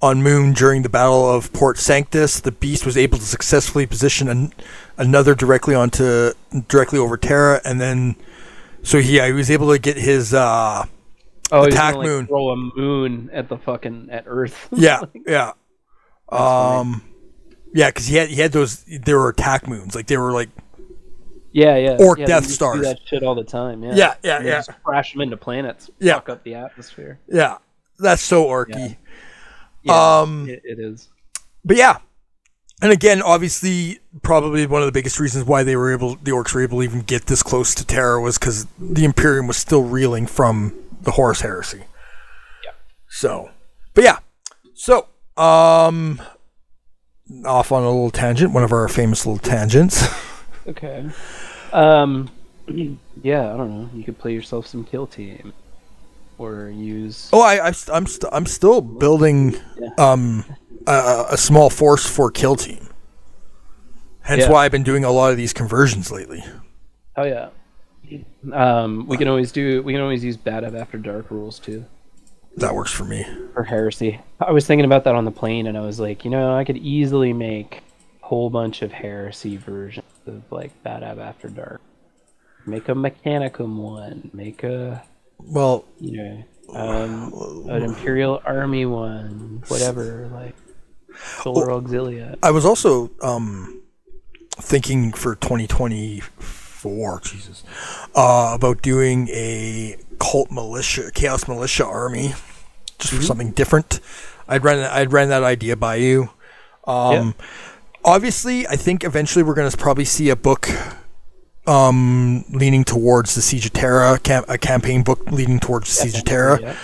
on Moon during the Battle of Port Sanctus, the Beast was able to successfully position an, another directly onto directly over Terra, and then so he, yeah, he was able to get his. uh Oh, Attack gonna, like, moon. Throw a moon at the fucking at Earth. Yeah, yeah. funny. Um, yeah, because he had he had those. There were attack moons, like they were like yeah, yeah. Orc yeah, Death they Stars. Do that shit all the time. Yeah, Yeah, yeah, yeah. Just crash them into planets. Yeah. Fuck up the atmosphere. yeah. That's so orky. Yeah, Um, it, it is. but yeah and again obviously probably one of the biggest reasons why they were able the orcs were able to even get this close to terra was because the imperium was still reeling from the horus heresy Yeah. so but yeah so um off on a little tangent one of our famous little tangents Okay. Um, yeah, I don't know. You could play yourself some kill team, or use. oh i, I i'm st- i'm still building Yeah. um a, a small force for kill team hence Yeah. why i've been doing a lot of these conversions lately Oh yeah. Um, we can always do. We can always use bad up after dark rules too that works for me for heresy. I was thinking about that on the plane, and I was like, you know, I could easily make a whole bunch of heresy versions of like bad up after dark. Make a mechanicum one. Make a well you know um, an imperial army one. Whatever like solar auxilia. I was also um, thinking for 2024, Jesus, uh, about doing a cult militia, chaos militia army, just for something different. I'd run, I'd ran that idea by you. Um, Obviously, I think eventually we're going to probably see a book um, leaning towards the Siege of Terra, cam- a campaign book leaning towards the Siege of Terra. Yeah.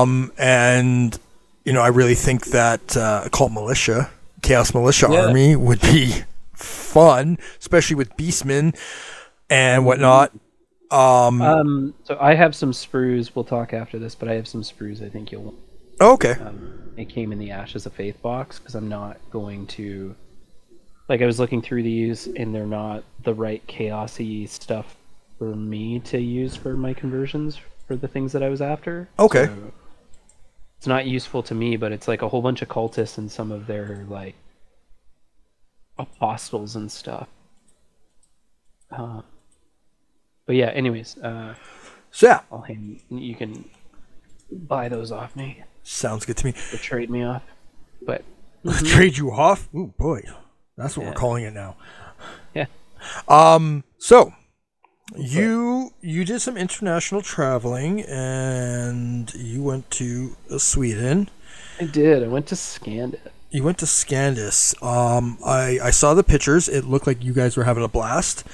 Um, and you know, I really think that uh, cult militia, chaos militia Yeah. army would be fun, especially with beastmen and whatnot. Um, Um, so I have some sprues. We'll talk after this, but I have some sprues. I think you'll. want. okay, Um, it came in the Ashes of Faith box because I'm not going to like I was looking through these, and they're not the right chaosy stuff for me to use for my conversions for the things that I was after. Okay. So it's not useful to me, but it's like a whole bunch of cultists and some of their like apostles and stuff. Uh, but yeah, anyways, uh, So yeah, I'll hand you can buy those off me sounds good to me. or trade me off. But Trade you off? Ooh boy, that's what we're calling it now. yeah, Um, so you you did some international traveling and you went to uh, Sweden. I did. I went to Scandus. You went to Scandus. Um, I I saw the pictures. It looked like you guys were having a blast.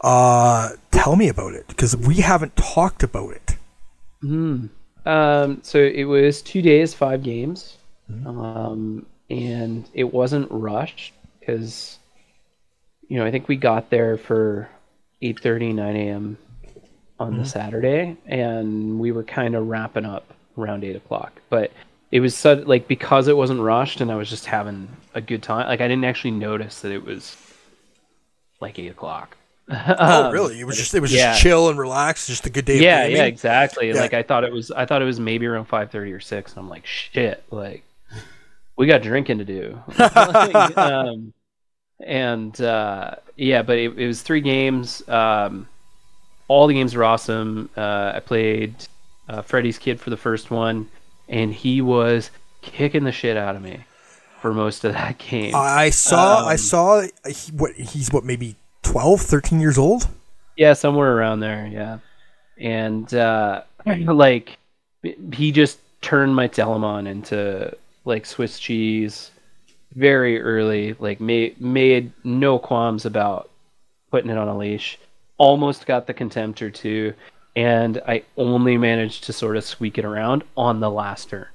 Uh, tell me about it because we haven't talked about it. Um, so it was two days, five games, um, and it wasn't rushed because, you know, I think we got there for 8:30, 9 a.m. on the Saturday, and we were kind of wrapping up around eight o'clock. But it was so, like because it wasn't rushed, and I was just having a good time. Like I didn't actually notice that it was like eight o'clock. Oh, really? It was just it was yeah. just chill and relaxed, just a good day. yeah yeah exactly Yeah. like i thought it was i thought it was maybe around 5.30 or 6 and i'm like shit like we got drinking to do Like, um, and uh, yeah but it, it was three games um, all the games were awesome uh, i played uh, freddy's kid for the first one and he was kicking the shit out of me for most of that game I saw I Um, saw he, what he's what maybe 12, 13 years old. Yeah, somewhere around there, yeah. And uh like he just turned my Telemon into like Swiss cheese very early, like made made no qualms about putting it on a leash. Almost got the contempt or two, and I only managed to sort of squeak it around on the last turn.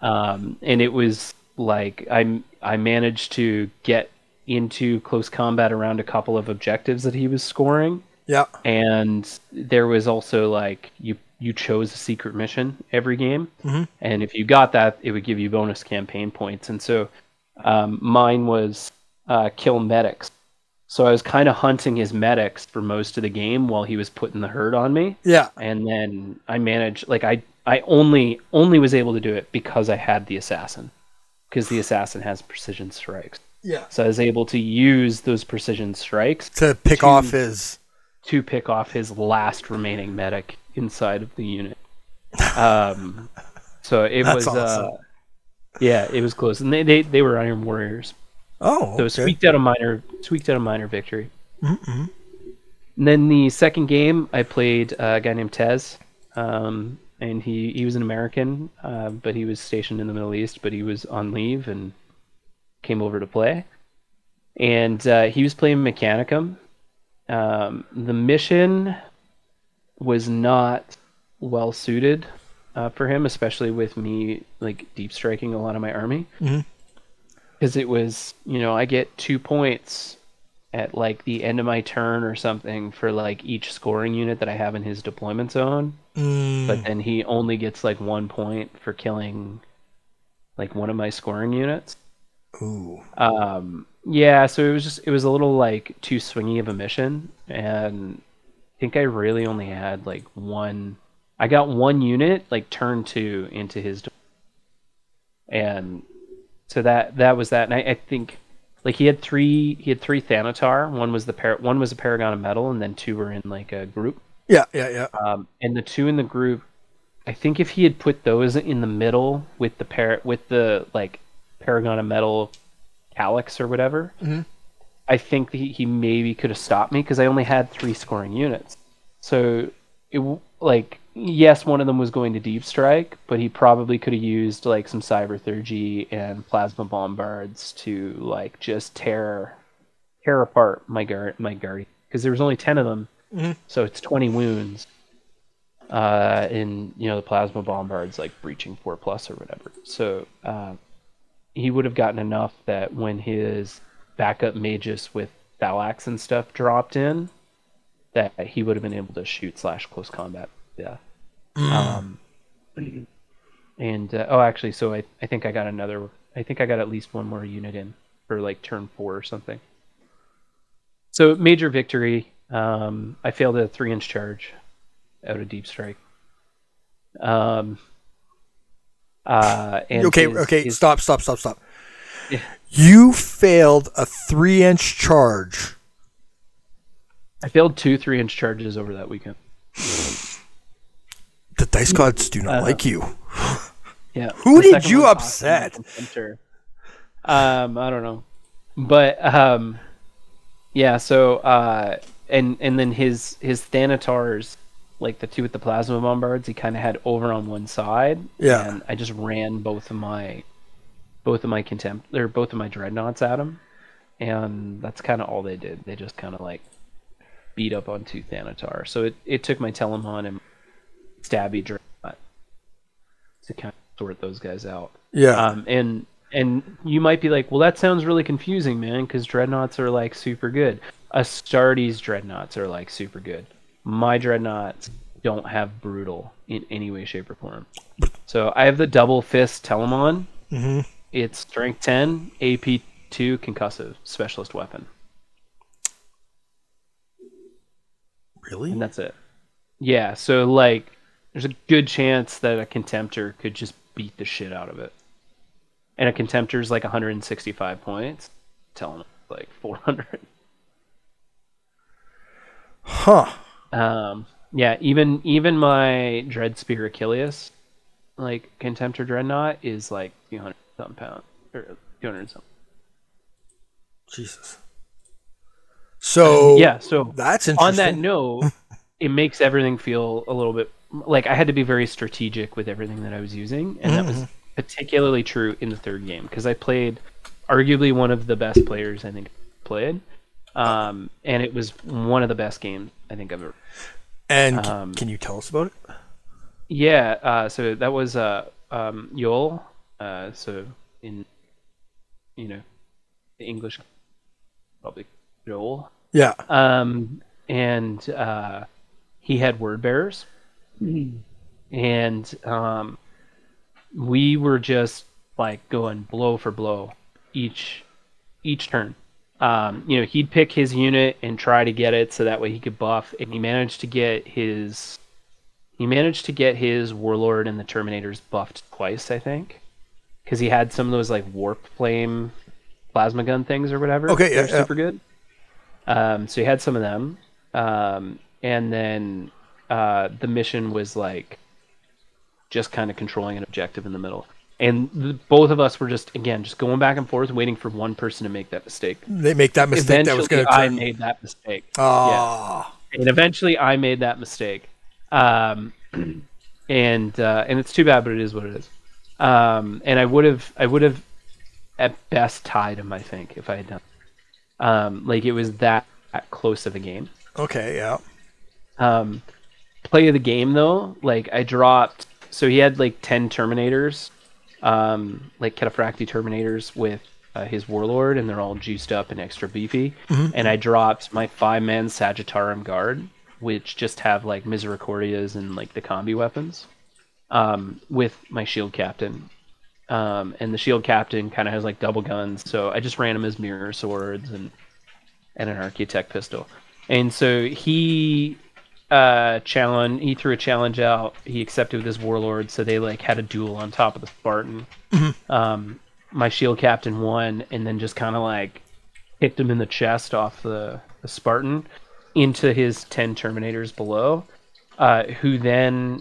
Um, and it was like I I managed to get into close combat around a couple of objectives that he was scoring. Yeah. and there was also like you you chose a secret mission every game. Mhm. and if you got that it would give you bonus campaign points. And so um, mine was uh, kill medics. So i was kind of hunting his medics for most of the game while he was putting the hurt on me. Yeah. and then i managed like i i only only was able to do it because i had the assassin. Because the assassin has precision strikes Yeah. so i was able to use those precision strikes To pick To- off his to pick off his last remaining medic inside of the unit. Um, so it That's was, awesome. uh, yeah, it was close, and they, they, they were Iron Warriors. Oh, So it was squeaked out a minor, squeaked out a minor victory. Mm-mm. And then the second game, I played uh, a guy named Tez, um, and he he was an American, uh, but he was stationed in the Middle East, but he was on leave and came over to play, and uh, he was playing Mechanicum. Um, the mission was not well suited uh, for him, especially with me like deep striking a lot of my army, because it was you know I get two points at like the end of my turn or something for like each scoring unit that I have in his deployment zone, Mm, but then he only gets like one point for killing like one of my scoring units. Ooh. Um, yeah, so it was just it was a little like too swingy of a mission, and I think I really only had like one. I got one unit like turn two into his, and so that that was that. And I, I think like he had three he had three Thanatar. One was the par- one was a Paragon of Metal, and then two were in like a group. Yeah, yeah, yeah. Um, and the two in the group, I think if he had put those in the middle with the par- with the like Paragon of Metal Calyx or whatever, Mhm. I think he, he maybe could have stopped me because I only had three scoring units. So it like yes, one of them was going to deep strike, but he probably could have used like some cybertheurgy and plasma bombards to like just tear tear apart my guard my guard because there was only ten of them, Mhm. so it's twenty wounds. Uh, and you know the plasma bombards like breaching four plus or whatever. So uh, he would have gotten enough that when his backup mages with Thallax and stuff dropped in, that he would have been able to shoot slash close combat. Yeah. Um, and uh, oh, actually, so I, I think I got another. I think I got at least one more unit in for like turn four or something. So major victory. Um, I failed a three inch charge out of deep strike. Um, uh, and okay, his- okay, his- stop, stop, stop, stop. Yeah. You failed a three inch charge. I failed two three inch charges over that weekend. The dice gods do not Uh, like you. Yeah. Who did you one cost me upset? Um, I don't know, but um, yeah. So uh, and and then his his Thanatars, like the two with the plasma bombards, he kind of had over on one side. Yeah. And I just ran both of my, both of my contempt or both of my dreadnoughts at him, and that's kind of all they did. They just kind of like beat up on two Thanatar. So it it took my Telemon and Stabby dreadnought to kind of sort those guys out. Yeah. Um, and and you might be like, well, that sounds really confusing, man, because dreadnoughts are like super good. Astartes dreadnoughts are like super good. My dreadnoughts don't have brutal in any way, shape, or form. So I have the double fist Telemon. hmm It's strength 10, AP 2, concussive, specialist weapon, Really? and that's it. Yeah, so like, there's a good chance that a contemptor could just beat the shit out of it. And a contemptor is like 165 points. Telling like 400. Huh. Um, yeah, even even my Dread Spear Achilles, like Contemptor Dreadnought, is like 200 something pound or 200 something. Jesus. So yeah, so that's interesting. on that note, it makes everything feel a little bit like I had to be very strategic with everything that I was using, and that was particularly true in the third game because I played arguably one of the best players I think played, um, and it was one of the best games I think I've ever. and um, can you tell us about it? Yeah, uh, so that was uh, um, Yol. Uh, so in you know the English, probably Joel. Yeah. Um, and uh, he had word bearers, Hmm. and um, we were just like going blow for blow each each turn. Um, you know, he'd pick his unit and try to get it so that way he could buff, and he managed to get his he managed to get his warlord and the terminators buffed twice, I think, because he had some of those like warp flame plasma gun things or whatever. Okay, yeah. super good. Um, so he had some of them, um, and then uh, the mission was like just kind of controlling an objective in the middle. And the, both of us were just again just going back and forth, waiting for one person to make that mistake. They make that mistake that was Eventually, going to I made that mistake. Ah. and eventually I made that mistake. Um, and uh, and it's too bad, but it is what it is. Um, and I would have I would have at best tied him, I think, if I had done. Um, like it was that, that close of a game. Okay. Yeah. Um, play of the game though, like I dropped. So he had like ten Terminators, um, like Cataphracti Terminators with uh, his Warlord, and they're all juiced up and extra beefy. And I dropped my five-man Sagittarium Guard, which just have like Misericordias and like the combi weapons, um, with my Shield Captain. Um, and the Shield Captain kind of has like double guns, so I just ran him as mirror swords and and an Architect pistol. And so he uh challenge he threw a challenge out he accepted with his warlord so they like had a duel on top of the spartan. Um my shield captain won and then just kind of like kicked him in the chest off the, the spartan into his 10 terminators below uh who then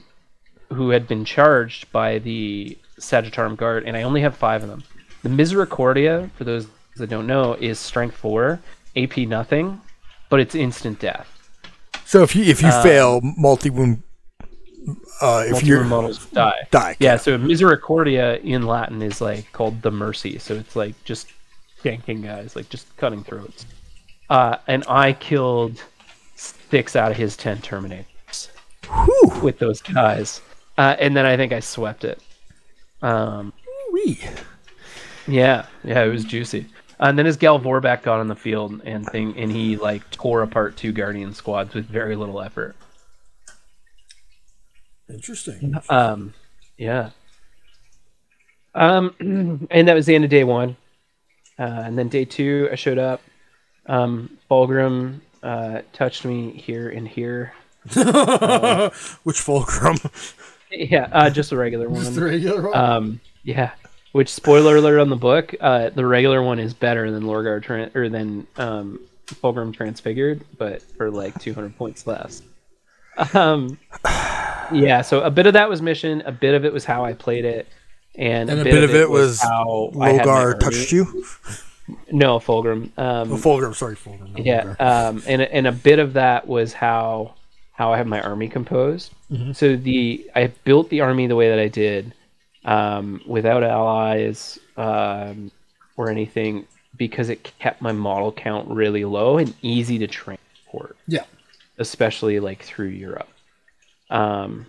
who had been charged by the sagittarium guard and i only have five of them. The misericordia for those that don't know is strength 4 ap nothing but it's instant death So if you if you Um, fail multi wound, uh, if you're models die. die, Yeah, so Misericordia in Latin is like called the mercy, so it's like just yanking guys, like just cutting throats. Uh, and I killed six out of his ten Terminators Whew. with those guys, uh, and then I think I swept it. Um, Wee. yeah, yeah, it was juicy. And then his Gal Vorbak got on the field and thing, and he like tore apart two Guardian squads with very little effort. Interesting. Um, yeah. Um, and that was the end of day one. Uh, and then day two, I showed up. Um, Fulgrim uh, touched me here and here. Which Fulgrim? Yeah, uh, just a regular one. Just the regular one. Um, yeah. Which spoiler alert on the book, uh, the regular one is better than Lorgar tran- or than um, Fulgrim Transfigured, but for like 200 points less. Um, yeah, so a bit of that was mission, a bit of it was how I played it, and, And a bit of it was how I had my Lorgar touched you? No, Fulgrim. Um, Oh, Fulgrim, sorry, Fulgrim. not yeah, um, and and a bit of that was how how I have my army composed. So the I built the army the way that I did, um, without allies um, or anything, because it kept my model count really low and easy to transport, yeah. especially like through Europe. Um,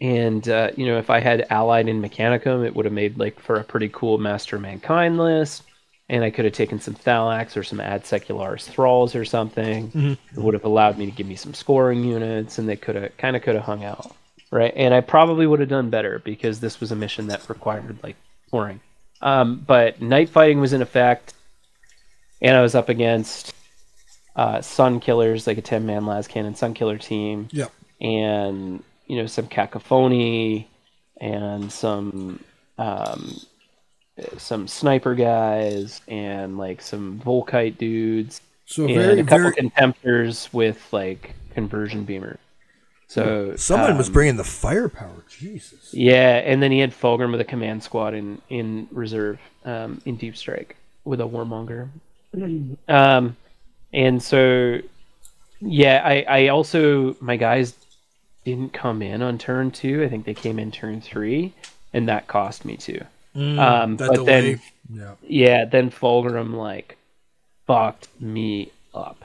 and uh, you know, if I had allied in Mechanicum, it would have made like for a pretty cool Master Mankind list. And I could have taken some Thallax or some Ad Secularis Thralls or something. It would have allowed me to give me some scoring units, and they could have kind of could have hung out, right? And I probably would have done better because this was a mission that required like scoring. Um, but night fighting was in effect, and I was up against uh, Sun Killers, like a ten man las cannon Sun Killer team Yeah. and you know some Kakophoni and some um, some sniper guys and like some volkite dudes So and very, a couple very. contemptors with like conversion beamer so Someone was um, bringing the firepower. Jesus. yeah and then he had Fulgrim with a command squad in in reserve um, in deep strike with a warmonger um and so yeah i i also my guys didn't come in on turn two i think they came in turn three and that cost me two um but delay. then Yeah. yeah then fulgrim like fucked me up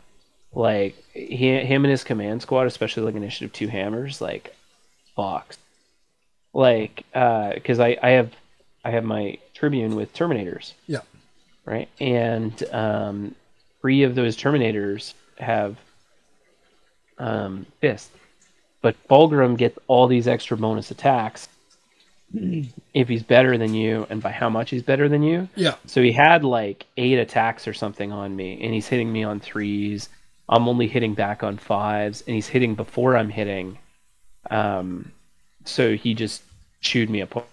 like he, him and his command squad especially like initiative two hammers like fucked like uh because i i have i have my tribune with terminators Yeah. right? And um, three of those Terminators have um, Fist, but Fulgrim gets all these extra bonus attacks if he's better than you, and by how much he's better than you. Yeah. So he had like eight attacks or something on me, and he's hitting me on threes. I'm only hitting back on fives, and he's hitting before I'm hitting. Um, so he just chewed me apart.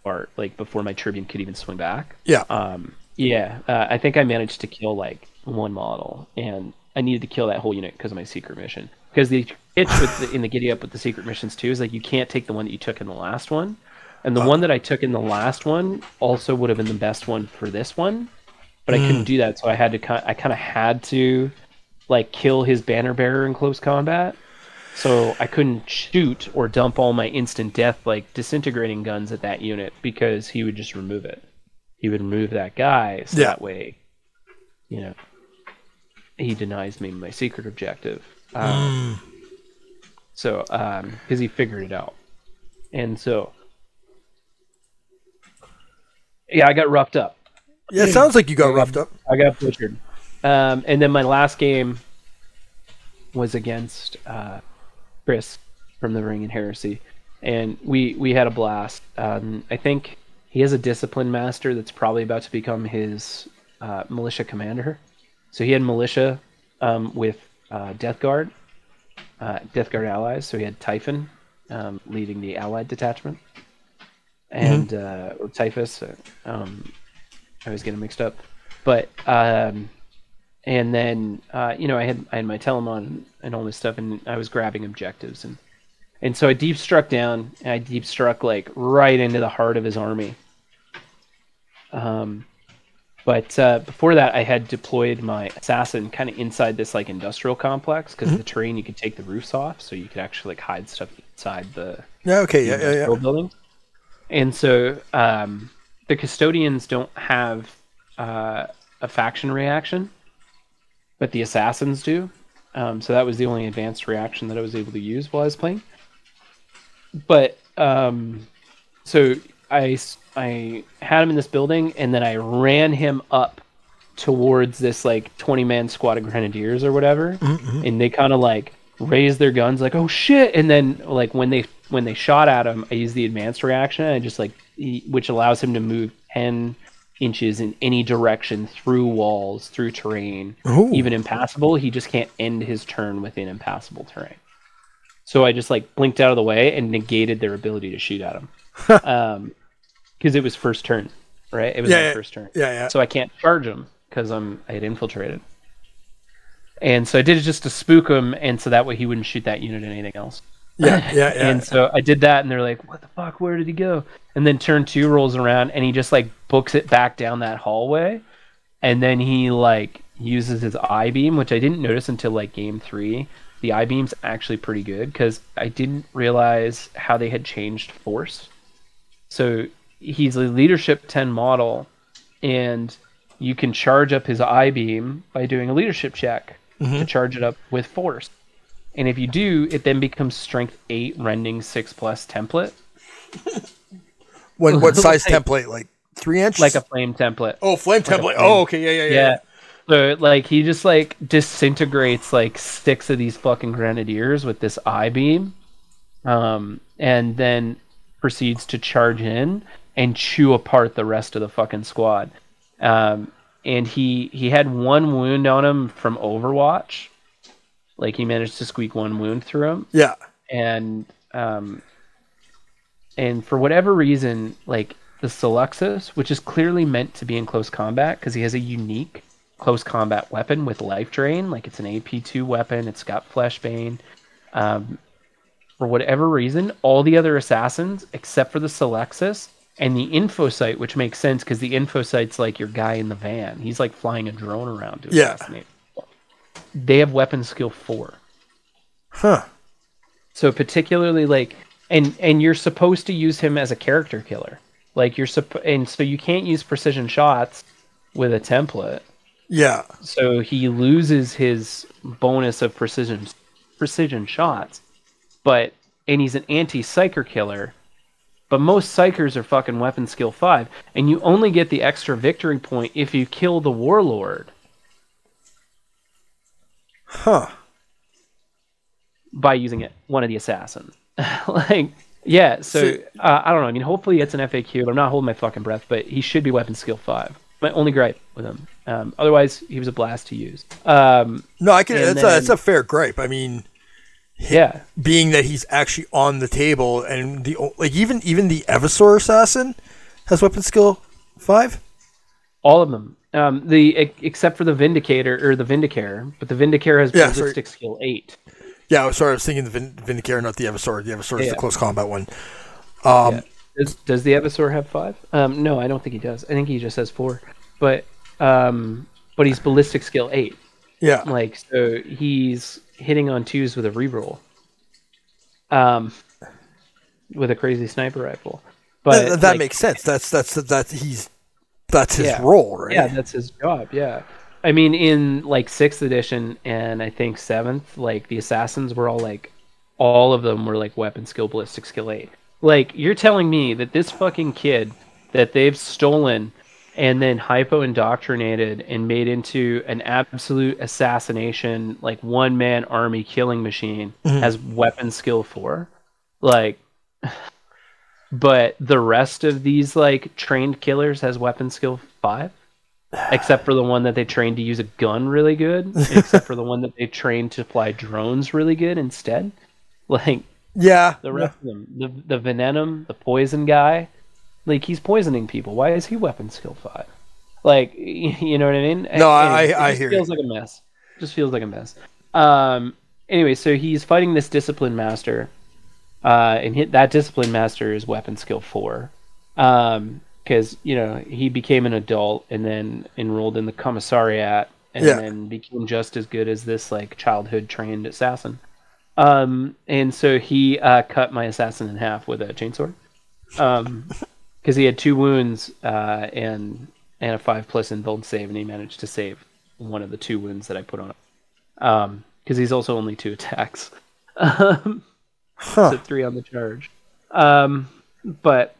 Apart, like before my Tribune could even swing back. Yeah. Um, yeah, uh, I think I managed to kill like one model, and I needed to kill that whole unit because of my secret mission. Because the itch with the, in the giddy up with the secret missions too is like you can't take the one that you took in the last one, and the one that I took in the last one also would have been the best one for this one, but I couldn't do that, so I had to ki- I kind of had to like kill his banner bearer in close combat. So I couldn't shoot or dump all my instant death like disintegrating guns at that unit because he would just remove it. He would remove that guy so Yeah. that way, you know, he denies me my secret objective. Um, So, um, because he figured it out, and so, yeah, I got roughed up. Yeah, it sounds like you got roughed up. I got butchered. Um, and then my last game was against uh, Chris from the Ring and Heresy, and we we had a blast. Um, I think he has a discipline master that's probably about to become his uh, militia commander. So he had militia um, with uh, Death Guard, uh, Death Guard allies. So he had Typhon um, leading the allied detachment, and uh, or Typhus. uh, Um, I always get them mixed up, but um, and then uh, you know I had I had my Telemon and all this stuff, and I was grabbing objectives, and and so I deep struck down, and I deep struck like right into the heart of his army. Um, but uh, before that, I had deployed my assassin kind of inside this like industrial complex because the terrain you could take the roofs off, so you could actually like hide stuff inside the Yeah, okay, yeah, yeah, yeah. building. And so um, the custodians don't have uh, a faction reaction, but the assassins do. Um, so that was the only advanced reaction that I was able to use while I was playing. But um, so I had him in this building, and then I ran him up towards this like 20 man squad of grenadiers or whatever and they kind of like raise their guns like oh shit and then like when they when they shot at him, I used the advanced reaction. I just like he, which allows him to move ten inches in any direction through walls, through terrain, Ooh. even impassable. He just can't end his turn within impassable terrain. So I just like blinked out of the way and negated their ability to shoot at him. um, because it was first turn, right? It was Yeah, my yeah. first turn. Yeah, yeah. So I can't charge him because I'm I had infiltrated. And so I did it just to spook him, and so that way he wouldn't shoot that unit at anything else. Yeah, yeah, yeah. And so I did that, and they're like, "What the fuck? Where did he go?" And then turn two rolls around, and he just like books it back down that hallway, and then he like uses his I beam, which I didn't notice until like game three. The I beam's actually pretty good because I didn't realize how they had changed force. So he's a leadership ten model, and you can charge up his I beam by doing a leadership check to charge it up with force. And if you do, it then becomes strength eight, rending six plus template, When what size Like- template? Like three inch? like a flame template. oh flame a template. flame. Oh, okay, yeah, yeah, yeah. yeah. So like he just like disintegrates like six of these fucking grenadiers with this I beam, um, and then proceeds to charge in and chew apart the rest of the fucking squad. Um, and he he had one wound on him from Overwatch, like he managed to squeak one wound through him. Yeah. and um and for whatever reason like the Culexus, which is clearly meant to be in close combat because he has a unique close combat weapon with life drain like it's an AP2 weapon it's got flesh bane um, for whatever reason all the other assassins except for the Culexus and the Infocyte which makes sense because the Infocyte's like your guy in the van he's like flying a drone around to Yeah. assassinate they have weapon skill 4 Huh. so particularly like and and you're supposed to use him as a character killer. Like you're supp- and so you can't use precision shots with a template. Yeah. So he loses his bonus of precision precision shots. But and he's an anti-psyker killer. But most psychers are fucking weapon skill 5 and you only get the extra victory point if you kill the warlord. Huh. by using it one of the assassins like yeah so So- uh, i don't know i mean hopefully it's an faq but i'm not holding my fucking breath but he should be weapon skill 5 my only gripe with him um, otherwise he was a blast to use um, No, I can. That's a that's a fair gripe. I mean, yeah being that he's actually on the table, and the like even even the Eversor assassin has weapon skill five. all of them um, the except for the vindicator or the vindicare but the vindicare has Yeah, sorry. ballistic skill 8 Yeah, I was sorry. I was thinking the Vin- Vindicator, not the Eversor. The Eversor is Yeah. the close combat one. Um, Yeah. Does, does the Eversor have five? Um, no, I don't think he does. I think he just has four. But um, but he's ballistic skill eight. yeah. Like so, he's hitting on twos with a reroll. Um, with a crazy sniper rifle. But That, that like, makes sense. That's that's that he's that's his Yeah. role, right? yeah, that's his job. Yeah, I mean, in like sixth edition and I think seventh, like the assassins were all like, all of them were like weapon skill, ballistic skill eight. Like you're telling me that this fucking kid that they've stolen and then hypo indoctrinated and made into an absolute assassination, like one man army killing machine mm-hmm. has weapon skill four. Like but the rest of these like trained killers has weapon skill five except for the one that they trained to use a gun really good except for the one that they trained to fly drones really good instead like yeah. the rest of them the, the venom the poison guy like he's poisoning people. Why is he weapon skill five? Like you know what i mean? No, I- Anyways, I- I it hear feels you. like a mess. Just feels like a mess. Um anyway so he's fighting this discipline master uh and hit that discipline master is weapon skill four. Um because you know he became an adult and then enrolled in the commissariat and Yeah. then became just as good as this like childhood trained assassin. Um and so he uh cut my assassin in half with a chainsaw. Um because he had two wounds uh and and a five plus invuln save and he managed to save one of the two wounds that i put on him um because he's also only two attacks um Huh. so three on the charge. Um, but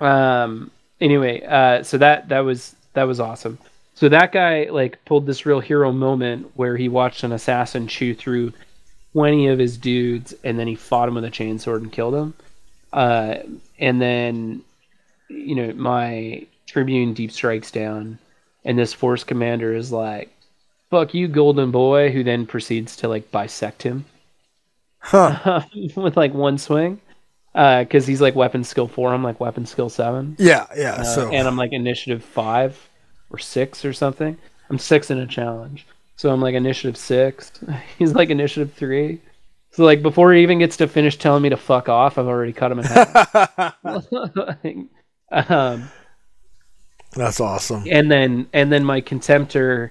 um, anyway, uh, so that that was that was awesome. So that guy like pulled this real hero moment where he watched an assassin chew through 20 of his dudes, and then he fought him with a chainsword and killed him. Uh, and then, you know, my Tribune deep strikes down, and this force commander is like, fuck you, golden boy, who then proceeds to like bisect him Huh. with like one swing. Because he's like weapon skill four, I'm like weapon skill seven. Yeah, yeah. Uh, so and I'm like initiative five or six or something. I'm six in a challenge, so I'm like initiative six. He's like initiative three. So like before he even gets to finish telling me to fuck off, I've already cut him in half. um, that's awesome. and then and then my contemptor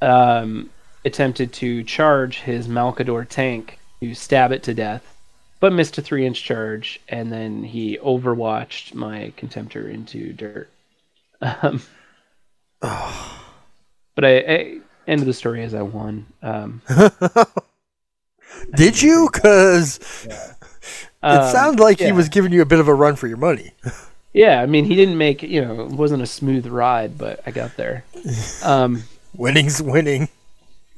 um, attempted to charge his Malcador tank to stab it to death, but missed a three inch charge, and then he overwatched my contemptor into dirt. Um, but I, I end of the story is I won. Um, Did you? Because it um, sounded like he was giving you a bit of a run for your money. Yeah, I mean he didn't make you know it wasn't a smooth ride, but I got there. Um, Winning's winning.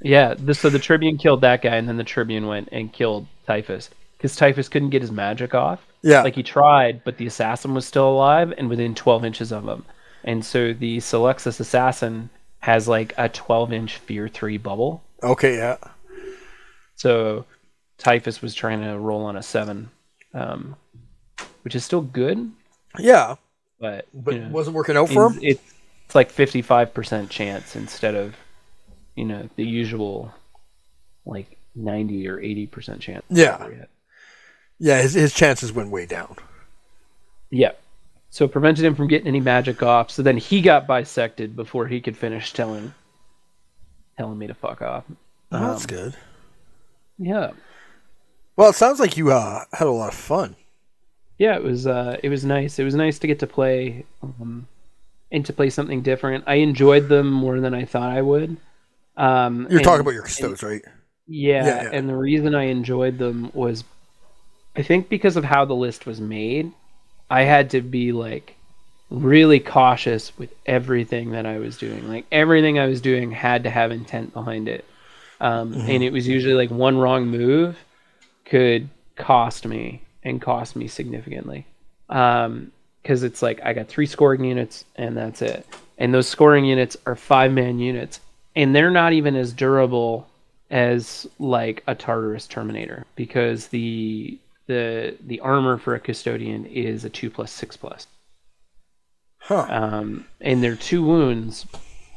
Yeah, the, so the Tribune killed that guy, and then the Tribune went and killed Typhus because Typhus couldn't get his magic off. Yeah. Like he tried, but the assassin was still alive and within 12 inches of him. And so the Culexus assassin has like a 12 inch Fear 3 bubble. okay, yeah. So Typhus was trying to roll on a 7, um, which is still good, Yeah. but, But you know, wasn't working out for him? it's it's like 55% chance instead of, you know, the usual like 90 or 80% chance. Yeah. Yeah, his, his chances went way down. Yeah. So it prevented him from getting any magic off. So then he got bisected before he could finish telling telling me to fuck off. Oh, that's Um, good. Yeah. Well, it sounds like you uh, had a lot of fun. Yeah, it was uh it was nice. It was nice to get to play um and to play something different. I enjoyed them more than I thought I would. Um You're and- talking about your custodes, right? Yeah, Yeah, yeah. and the reason I enjoyed them was I think because of how the list was made, I had to be like really cautious with everything that I was doing. Like everything I was doing had to have intent behind it. Um, and it was usually like one wrong move could cost me and cost me significantly. Um, because it's like I got three scoring units and that's it. And those scoring units are five man units, and they're not even as durable as like a Tartarus Terminator because the the the armor for a custodian is a two plus six plus. Huh. Um, and their two wounds,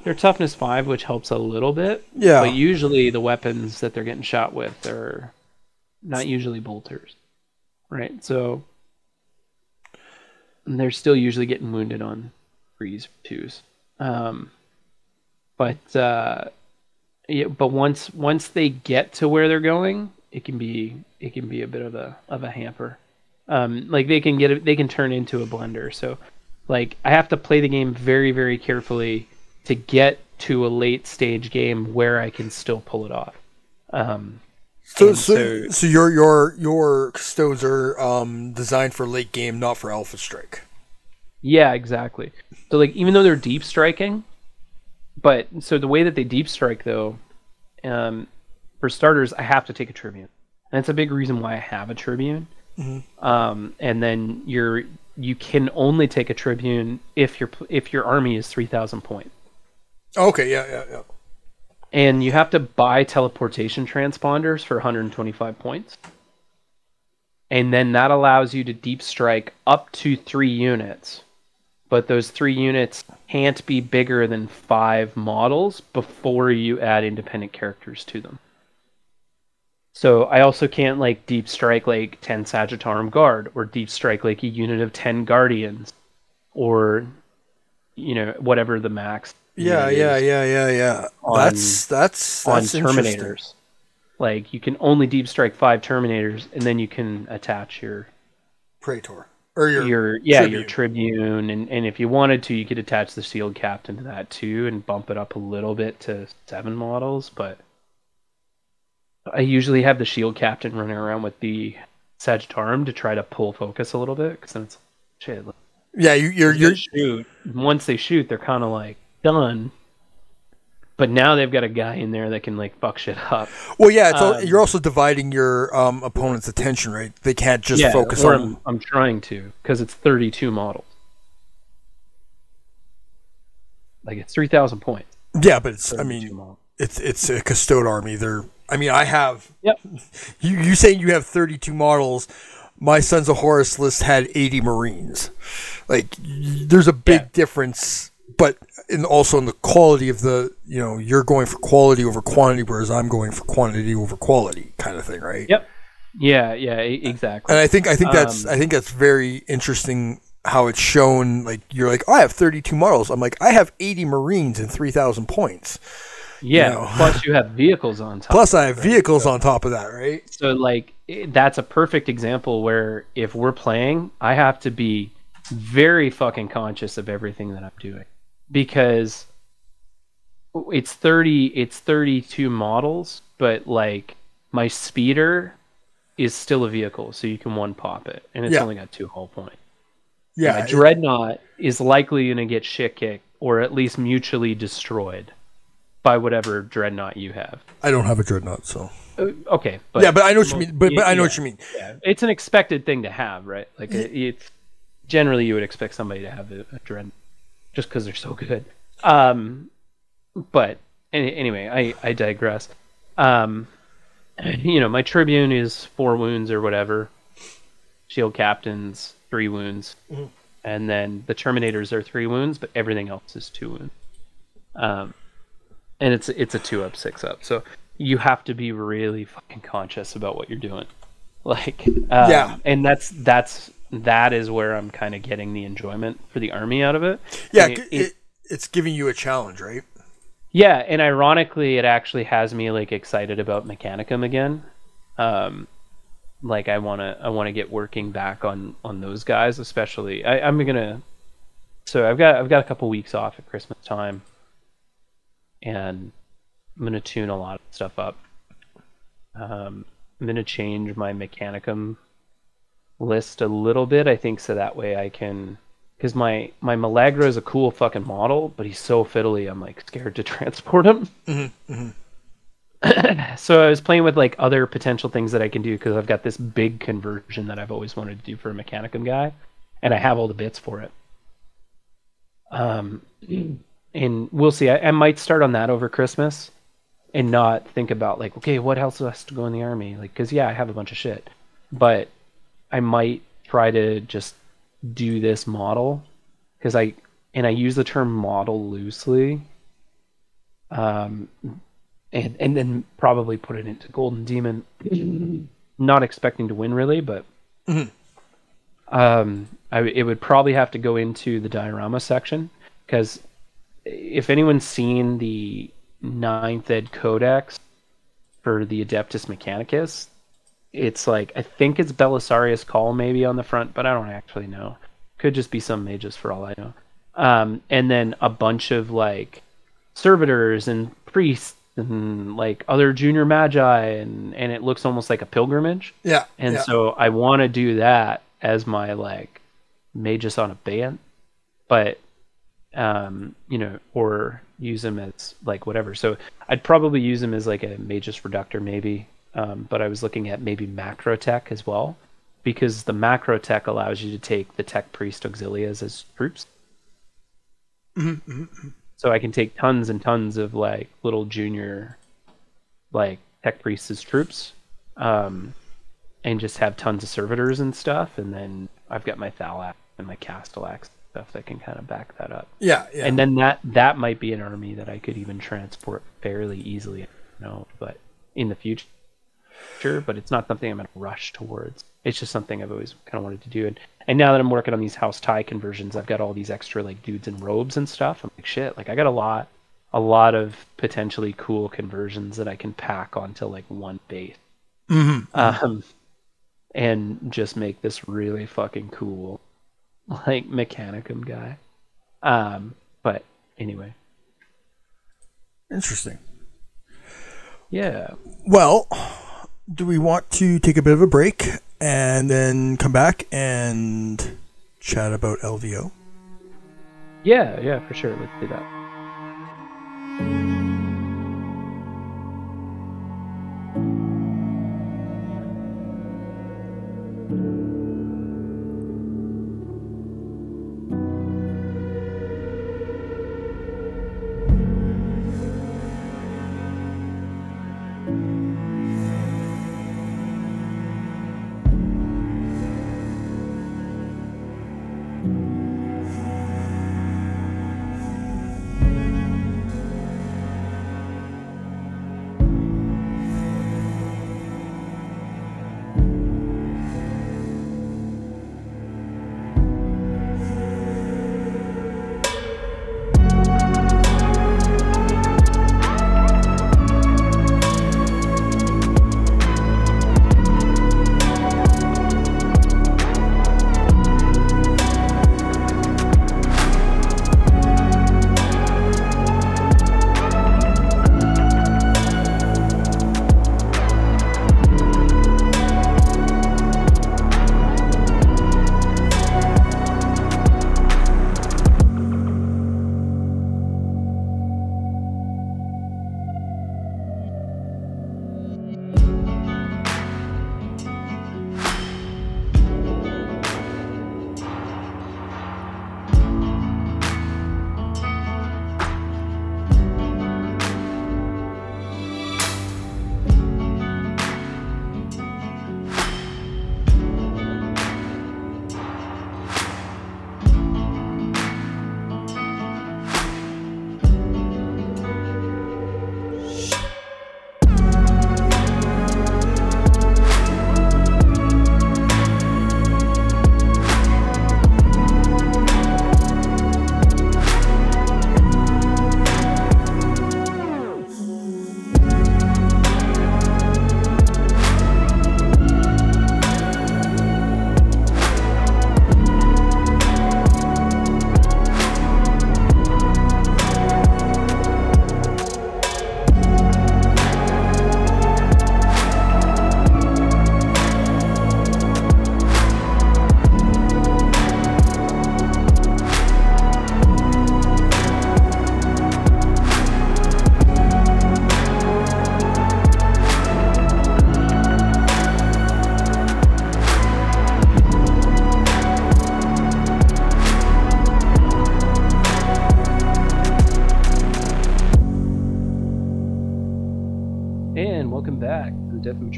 they're toughness five, which helps a little bit. Yeah. But usually the weapons that they're getting shot with are not usually bolters, right? So and they're still usually getting wounded on freeze twos. Um, but uh, yeah, but once once they get to where they're going, it can be it can be a bit of a of a hamper. Um, like they can get it, they can turn into a blender. So like I have to play the game very very carefully to get to a late stage game where I can still pull it off. Um, So, so, so- so your your your custodes are um, designed for late game, not for alpha strike. Yeah, exactly. So like even though they're deep striking, but so the way that they deep strike though, um, for starters, I have to take a tribune. And that's a big reason why I have a tribune. Um, and then you're you can only take a tribune if your if your army is three thousand point. Okay, yeah, yeah, yeah. And you have to buy teleportation transponders for 125 points. And then that allows you to deep strike up to three units. But those three units can't be bigger than five models before you add independent characters to them. So I also can't like deep strike like 10 Sagittarum Guard or deep strike like a unit of 10 Guardians or you know whatever the max Yeah, yeah, yeah, yeah, yeah. on- that's that's on that's interesting. Terminators. Like you can only deep strike five Terminators, and then you can attach your Praetor or your, your yeah your Tribune. Tribune, and and if you wanted to, you could attach the Shield Captain to that too, and bump it up a little bit to seven models. But I usually have the Shield Captain running around with the Sagittarum to try to pull focus a little bit, because then it's shit. like, yeah. You, you're you're shoot once they shoot, they're kind of like done. But now they've got a guy in there that can like fuck shit up. Well, yeah, it's Um, you're also dividing your um, opponent's attention, right? They can't just focus or on. I'm, I'm trying to because it's 32 models. Like it's 3,000 points. Yeah, but it's. I 32 mean, models. it's it's a custode army. They're. I mean, I have. Yep. You you saying you have 32 models? My Sons of Horus list had 80 Marines. Like, y- there's a big Yeah. difference, but in also in the quality of the. You know, you're going for quality over quantity, whereas I'm going for quantity over quality, kind of thing, right? Yep. Yeah, yeah, exactly. And I think I think that's Um, I think that's very interesting how it's shown. Like you're like, oh, I have 32 models. I'm like, I have 80 Marines and 3,000 points. yeah. know. Plus, you have vehicles on top. Plus, I have vehicles on top of that, right? So like that's a perfect example where if we're playing, I have to be very fucking conscious of everything that I'm doing because it's 30 it's 32 models, but like my speeder is still a vehicle, so you can one pop it and it's Yeah. only got two hull points. Yeah, My it- dreadnought is likely going to get shit kicked or at least mutually destroyed by whatever dreadnought you have. I don't have a dreadnought, so Uh, Okay, but yeah, but I know what you mean. But, but I know yeah. what you mean. yeah, it's an expected thing to have, right? Like it, it's generally you would expect somebody to have a, a dread just because they're so good. Um, but any, anyway, I I digress. Um, you know, my tribune is four wounds or whatever. Shield captains three wounds, and then the terminators are three wounds, but everything else is two wounds. Um, and it's it's a two up, six up. So you have to be really fucking conscious about what you're doing. Like, um, Yeah. and that's that's that is where I'm kind of getting the enjoyment for the army out of it. Yeah, it, it- it, it's giving you a challenge, right? yeah, and ironically, it actually has me like excited about Mechanicum again. Um, like I wanna I wanna get working back on on those guys, especially. I, I'm gonna. So I've got I've got a couple weeks off at Christmas time, and I'm gonna tune a lot of stuff up. Um, I'm gonna change my Mechanicum list a little bit. I think so that way I can because my my Malagra is a cool fucking model, but he's so fiddly. I'm like scared to transport him. so I was playing with like other potential things that I can do because I've got this big conversion that I've always wanted to do for a Mechanicum guy, and I have all the bits for it. Um, and we'll see. I, I might start on that over Christmas, and not think about like, okay, what else has to go in the army? Like, because yeah, I have a bunch of shit, but I might try to just do this model because I and I use the term model loosely. Um, and and then probably put it into Golden Demon, not expecting to win really, but um, I, it would probably have to go into the diorama section because if anyone's seen the ninth ed codex for the Adeptus Mechanicus, it's like I think it's Belisarius Cawl maybe on the front, but I don't actually know. Could just be some mages for all I know. Um, and then a bunch of like servitors and priests and like other junior magi and and it looks almost like a pilgrimage. Yeah, And yeah. so I want to do that as my like magus on Abeyant, but um, you know, or use them as like whatever. So I'd probably use them as like a magus reductor maybe. Um, but I was looking at maybe macro tech as well, because the macro tech allows you to take the tech priest auxilias as troops. So I can take tons and tons of like little junior, like tech priests as troops, um, and just have tons of servitors and stuff. And then I've got my Thallax and my Castellax stuff that can kind of back that up. yeah, yeah. And then that that might be an army that I could even transport fairly easily. No, but in the future, but it's not something I'm going to rush towards. It's just something I've always kind of wanted to do. And and now that I'm working on these house tie conversions, I've got all these extra like dudes in robes and stuff. I'm like shit, like I got a lot, a lot of potentially cool conversions that I can pack onto like one base. Um, and just make this really fucking cool, like Mechanicum guy. Um, but anyway, Interesting. yeah. Well, do we want to take a bit of a break and then come back and chat about LVO? Yeah, yeah, for sure. Let's do that.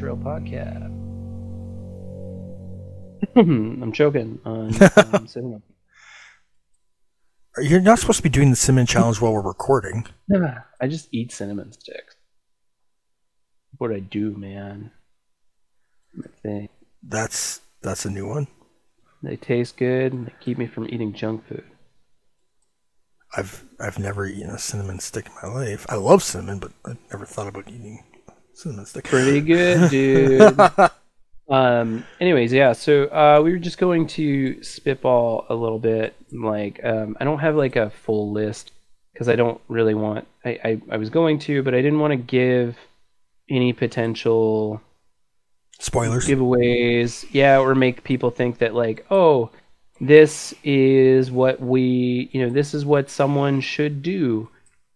To the Death and Betrayal podcast. I'm choking on um, cinnamon. You're not supposed to be doing the cinnamon challenge while we're recording. I just eat cinnamon sticks. What I do, man. My thing. That's that's a new one. They taste good and they keep me from eating junk food. I've I've never eaten a cinnamon stick in my life. I love cinnamon, but I've never thought about eating stick. Pretty good, dude. um. Anyways, yeah. So uh, we were just going to spitball a little bit. Like, um, I don't have like a full list because I don't really want. I, I I was going to, but I didn't want to give any potential Spoilers. giveaways. Yeah, or make people think that like, oh, this is what we, you know, this is what someone should do.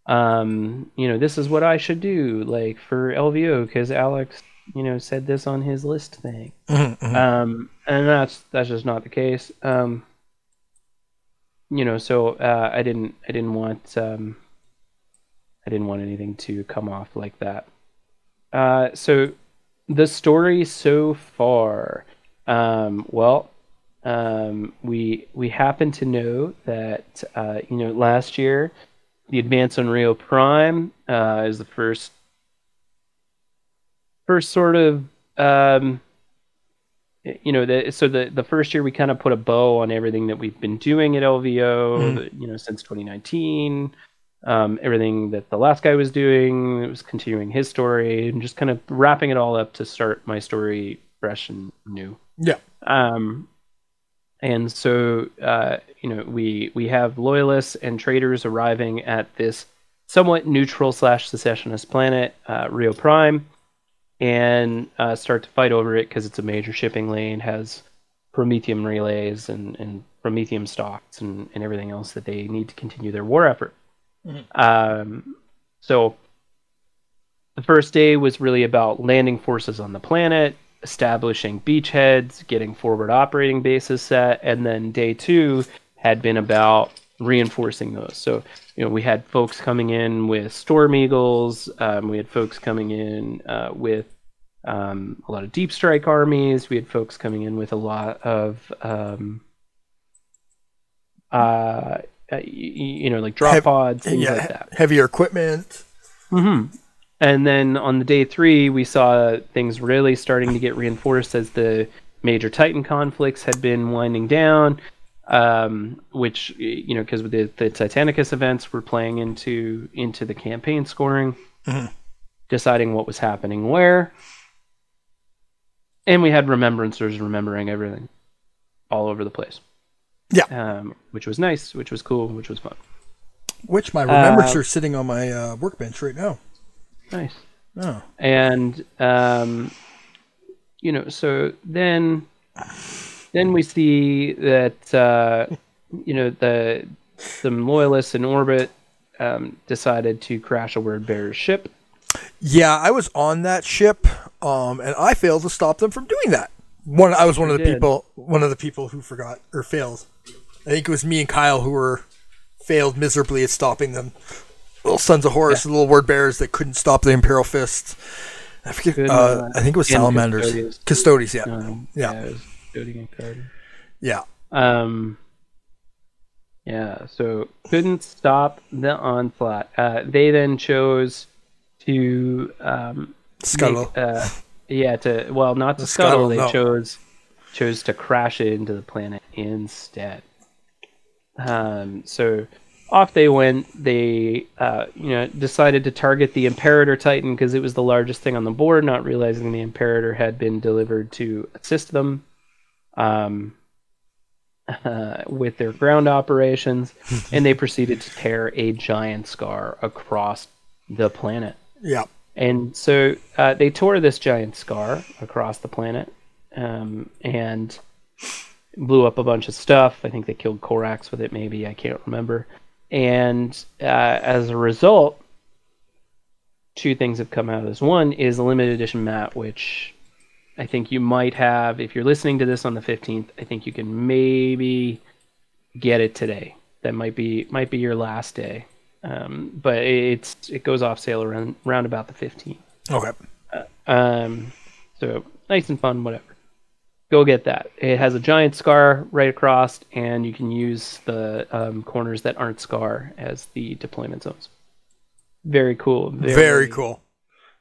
Um, you know, this is what I should do, like for LVO, because Alex, you know, said this on his list thing. Mhm, mhm. Um, and that's that's just not the case. Um, you know, so uh, I didn't I didn't want um, I didn't want anything to come off like that. Uh, so the story so far, um, well, um, we we happen to know that uh, you know last year the Advance on Rio Prime uh, is the first first sort of um, you know the so the the first year we kind of put a bow on everything that we've been doing at LVO Mhm. you know since 2019 um, everything that the last guy was doing it was continuing his story and just kind of wrapping it all up to start my story fresh and new Yeah. um, and so uh, you know we we have loyalists and traitors arriving at this somewhat neutral slash secessionist planet uh, Rio Prime and uh, start to fight over it because it's a major shipping lane has promethium relays and, and promethium stocks and, and everything else that they need to continue their war effort. Um, so the first day was really about landing forces on the planet, establishing beachheads, getting forward operating bases set, and then day two had been about reinforcing those. So, you know, we had folks coming in with Storm Eagles, um, we had folks coming in uh, with um, a lot of deep strike armies, we had folks coming in with a lot of. Um, uh, you know, like drop Hev- pods, things yeah, like that. heavier equipment. hmm And then on the day three, we saw things really starting to get reinforced as the major Titan conflicts had been winding down. Um, which you know, because the the Titanicus events were playing into into the campaign scoring, Mhm. deciding what was happening where, and we had remembrancers remembering everything, all over the place. Yeah. um, which was nice, which was cool, which was fun. Which my remembrancer Uh, sitting on my uh, workbench right now. Nice. Oh. and um, you know so then then we see that uh, you know the some loyalists in orbit um, decided to crash a word bearer's ship Yeah, I was on that ship, um, and I failed to stop them from doing that. One, I was one of the did. people, one of the people who forgot or failed. I think it was me and Kyle who were failed miserably at stopping them. Little sons of Horus, little word bearers that couldn't stop the Imperial Fist. I forget. Uh, uh, I think it was salamanders, Custodes. Yeah, um, Yeah. it was Cody and Carter. yeah. Um, yeah, so couldn't stop the onslaught. Uh, they then chose to um, Scuttle. make, uh, yeah, to well, not to The scuttle. scuttle, They no. chose chose to crash it into the planet instead. Um, so off they went. They uh, you know decided to target the Imperator Titan because it was the largest thing on the board, not realizing the Imperator had been delivered to assist them. Um, uh, with their ground operations, and they proceeded to tear a giant scar across the planet. Yeah. And so uh, they tore this giant scar across the planet um, and blew up a bunch of stuff. I think they killed Corax with it, maybe. I can't remember. And uh, as a result, two things have come out of this. One is a limited edition mat, which I think you might have. If you're listening to this on the 15th, I think you can maybe get it today. That might be might be your last day. Um, but it's it goes off sale around around about the 15th. Okay. Um, so nice and fun, whatever. Go get that. It has a giant scar right across, and you can use the um, corners that aren't scar as the deployment zones. Very cool. Very, cool.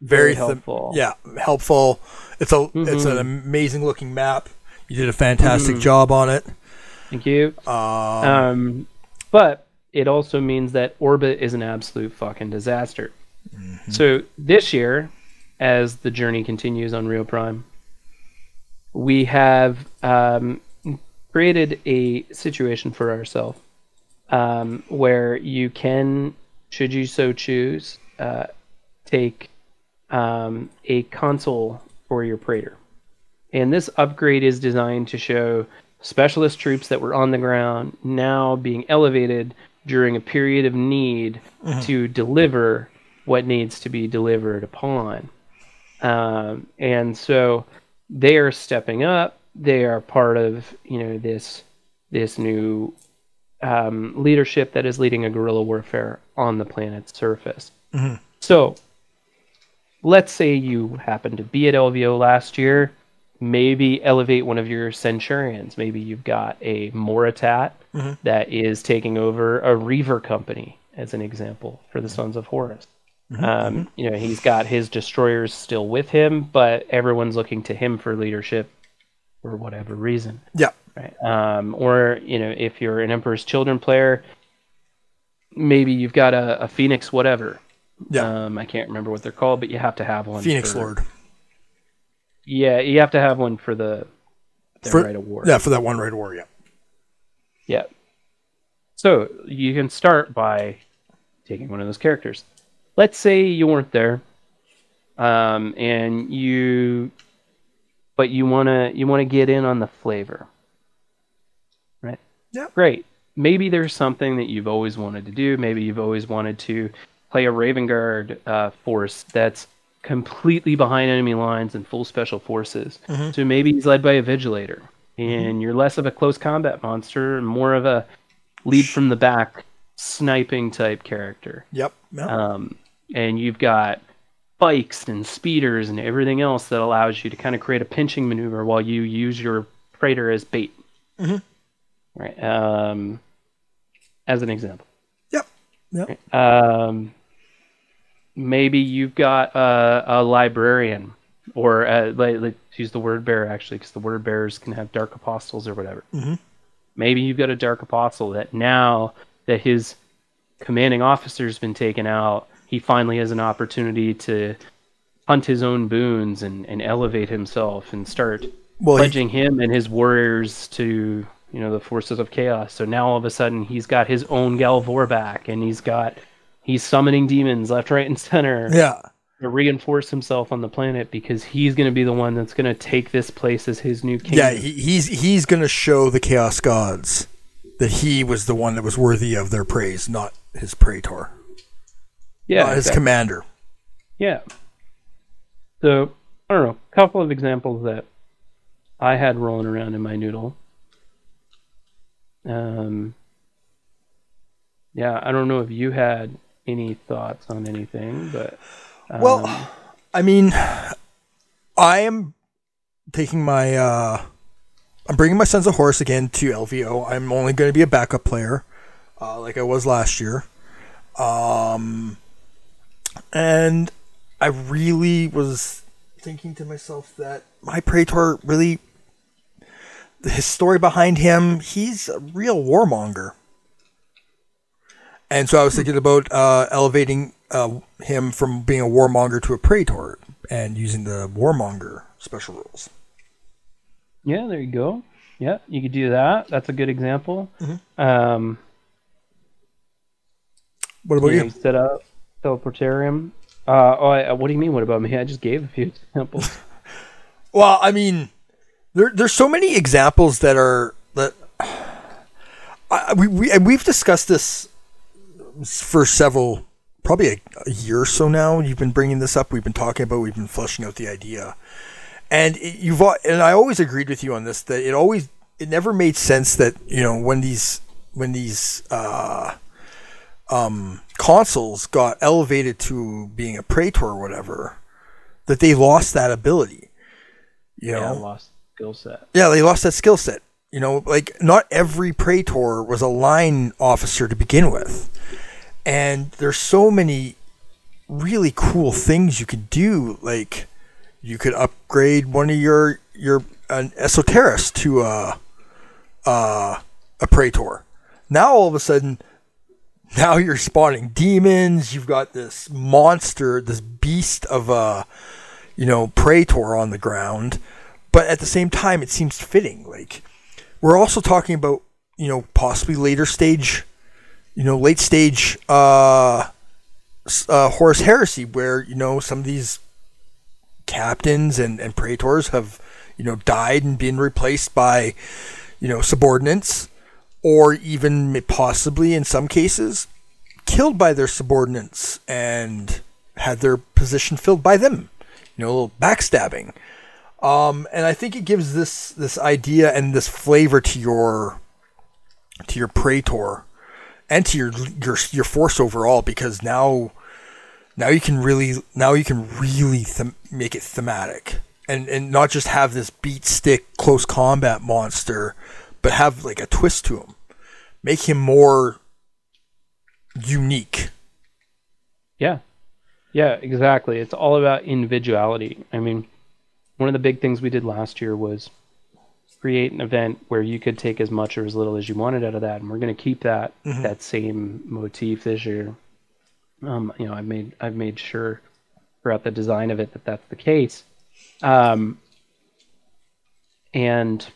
Very Very, helpful. yeah, helpful. It's a it's an Mhm. amazing looking map. You did a fantastic Mhm. job on it. Thank you. Um, Um, but it also means that orbit is an absolute fucking disaster. So this year, as the journey continues on Rio Prime, we have um, created a situation for ourselves um, where you can, should you so choose, uh, take um, a consul for your Praetor. And this upgrade is designed to show specialist troops that were on the ground now being elevated during a period of need to deliver what needs to be delivered upon. Um, and so they are stepping up. They are part of you know this this new um, leadership that is leading a guerrilla warfare on the planet's surface. So let's say you happen to be at LVO last year, maybe elevate one of your centurions. Maybe you've got a Moritat that is taking over a Reaver company, as an example, for the Sons of Horus. Um, you know, he's got his destroyers still with him, but everyone's looking to him for leadership for whatever reason. yeah, Right. Um, or, you know, if you're an Emperor's Children player, maybe you've got a, a Phoenix whatever. yeah. Um, I can't remember what they're called, but you have to have one. Phoenix for- Lord. Yeah, you have to have one for the For- rite of war. Yeah, for that one rite war. Yeah. Yeah. So you can start by taking one of those characters. Let's say you weren't there, um, and you, but you wanna you wanna get in on the flavor, right? Yeah. Great. Maybe there's something that you've always wanted to do. Maybe you've always wanted to play a Raven Guard uh, force that's completely behind enemy lines and full special forces. So maybe he's led by a Vigilator, and you're less of a close combat monster and more of a lead from the back sniping type character. Yep. Yeah. Um, and you've got bikes and speeders and everything else that allows you to kind of create a pinching maneuver while you use your praetor as bait. Right. Um, as an example. yep. Yep. Um, maybe you've got a, a librarian, or uh like, let's use the word bearer actually, because the word bearers can have dark apostles or whatever. Maybe you've got a dark apostle that now that his commanding officer's been taken out, he finally has an opportunity to hunt his own boons and, and elevate himself and start Well, he- pledging him and his warriors to you know the forces of chaos. So now all of a sudden he's got his own Gal Vorbak, and he's got he's summoning demons left, right, and center Yeah. to reinforce himself on the planet because he's going to be the one that's going to take this place as his new king. Yeah. He, he's he's gonna show the chaos gods that he was the one that was worthy of their praise, not his praetor, yeah, not his exactly. commander. Yeah. So I don't know, a couple of examples that I had rolling around in my noodle. Um. Yeah, I don't know if you had any thoughts on anything, but um, Well, I mean, I am taking my. uh I'm bringing my Sons of Horus again to LVO. I'm only going to be a backup player, uh, like I was last year. Um, and I really was thinking to myself that my Praetor really, his story behind him, he's a real warmonger. And so I was thinking about uh, elevating uh, him from being a warmonger to a praetor and using the warmonger special rules. yeah, there you go. Yeah, you could do that. That's a good example. Mm-hmm. Um, What about you, know, you? you set up teleportarium. Uh, oh, I, what do you mean? What about me? I just gave a few examples. Well, I mean, there, there's so many examples that are that I, we, we we've discussed this for several, probably a, a year or so now. You've been bringing this up. We've been talking about. We've been fleshing out the idea, and it, you've and I always agreed with you on this that it always it never made sense that you know when these when these uh, um, consuls got elevated to being a praetor or whatever that they lost that ability. You Yeah, know, lost skill set. yeah, they lost that skill set. You know, like not every Praetor was a line officer to begin with. And there's so many really cool things you could do. Like you could upgrade one of your your an esoterist to a uh, a Praetor. Now all of a sudden now you're spawning demons, you've got this monster, this beast of a you know, Praetor on the ground, but at the same time, it seems fitting. Like, we're also talking about, you know, possibly later stage, you know, late stage uh, uh, Horus Heresy, where, you know, some of these captains and, and Praetors have, you know, died and been replaced by, you know, subordinates, or even possibly in some cases, killed by their subordinates and had their position filled by them. You know, a little backstabbing. Um, and I think it gives this this idea and this flavor to your to your Praetor and to your your your force overall because now now you can really now you can really them- make it thematic. And and not just have this beat stick close combat monster, but have like a twist to him, make him more unique. Yeah. Yeah, exactly. It's all about individuality. I mean, one of the big things we did last year was create an event where you could take as much or as little as you wanted out of that, and we're going to keep that that same motif this year. Um, you know, I've made I've made sure throughout the design of it that that's the case. Um, and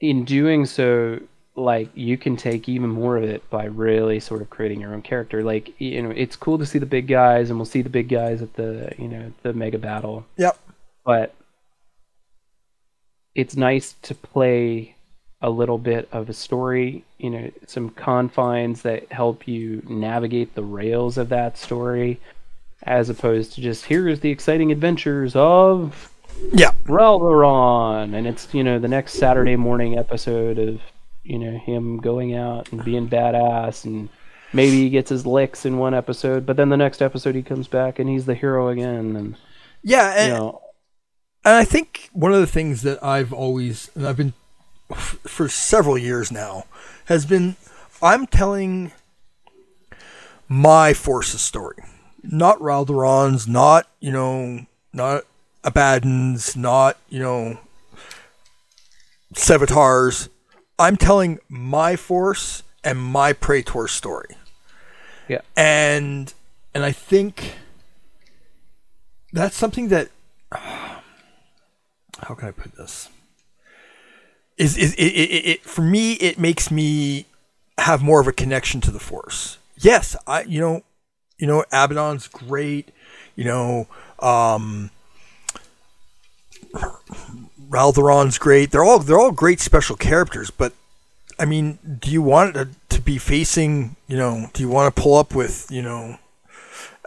in doing so, like you can take even more of it by really sort of creating your own character. Like you know, it's cool to see the big guys, and we'll see the big guys at the you know the mega battle, Yep. but it's nice to play a little bit of a story, you know, some confines that help you navigate the rails of that story, as opposed to just here's the exciting adventures of Yeah. Raldoron, and it's you know the next Saturday morning episode of you know him going out and being badass, and maybe he gets his licks in one episode, but then the next episode he comes back and he's the hero again, and Yeah. And, you know and I think one of the things that I've always, and I've been for several years now, has been I'm telling my forces story, not Raldoron's, not you know, not Abaddon's, not you know, Sevatar's. I'm telling my force and my Praetor story, yeah and and I think that's something that how can I put this? Is is it, it, it, it for me? It makes me have more of a connection to the Force. Yes, I you know, you know, Abaddon's great. You know, um, Raldoron's great. They're all they're all great special characters. But I mean, do you want to, to be facing? You know, do you want to pull up with you know?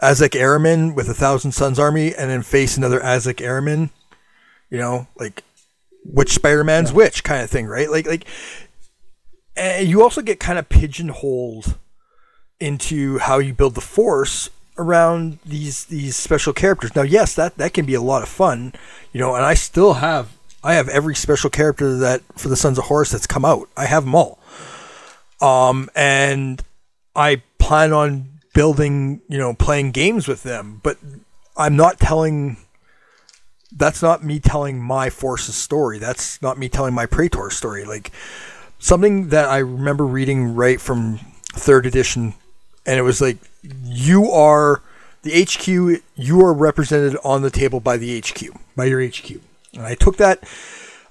Ahzek Ahriman with a Thousand Suns army, and then face another Ahzek Ahriman, you know, like which Spider-Man's which kind of thing, right? Like, like, and you also get kind of pigeonholed into how you build the Force around these these special characters. Now, yes, that that can be a lot of fun, you know, and I still have I have every special character that for the Sons of Horus that's come out. I have them all, um, and I plan on building, you know, playing games with them, but I'm not telling. That's not me telling my forces story. That's not me telling my Praetor story. Like something that I remember reading right from third edition, and it was like, you are the HQ. You are represented on the table by the HQ, by your HQ. And I took that.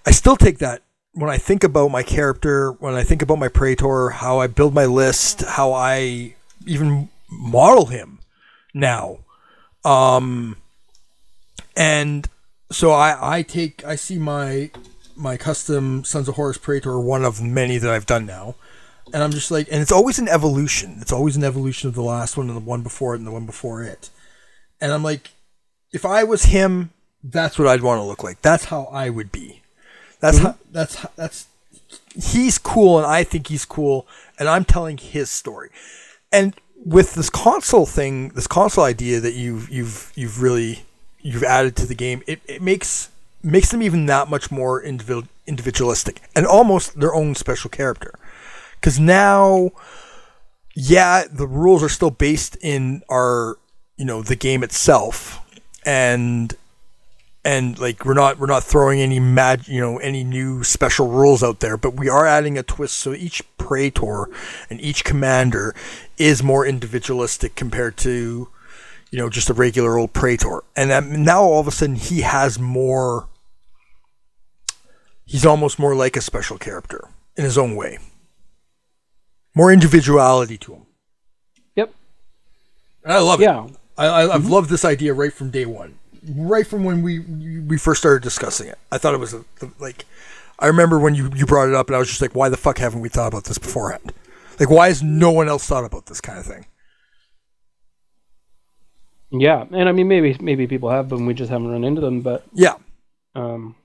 I still take that when I think about my character, when I think about my Praetor, how I build my list, how I even model him now. Um, and so I, I take I see my my custom Sons of Horus Praetor one of many that I've done now. And I'm just like and it's always an evolution. It's always an evolution of the last one and the one before it and the one before it. And I'm like, if I was him, that's what I'd want to look like. That's how I would be. That's mm-hmm. how that's how, that's he's cool and I think he's cool and I'm telling his story. And with this consul thing, this consul idea that you've you've you've really you've added to the game, it, it makes makes them even that much more individual individualistic and almost their own special character. Because now, yeah, the rules are still based in our you know the game itself, and and like we're not we're not throwing any mag you know any new special rules out there but we are adding a twist. So each praetor and each commander is more individualistic compared to you know just a regular old praetor. And um, now all of a sudden he has more he's almost more like a special character in his own way. More individuality to him. Yep. and i love Yeah. it I, I, i've loved this idea right from day one right from when we we first started discussing it. I thought it was a, like I remember when you you brought it up and I was just like why the fuck haven't we thought about this beforehand? Like why has no one else thought about this kind of thing? Yeah, and I mean maybe maybe people have but we just haven't run into them. But Yeah. um,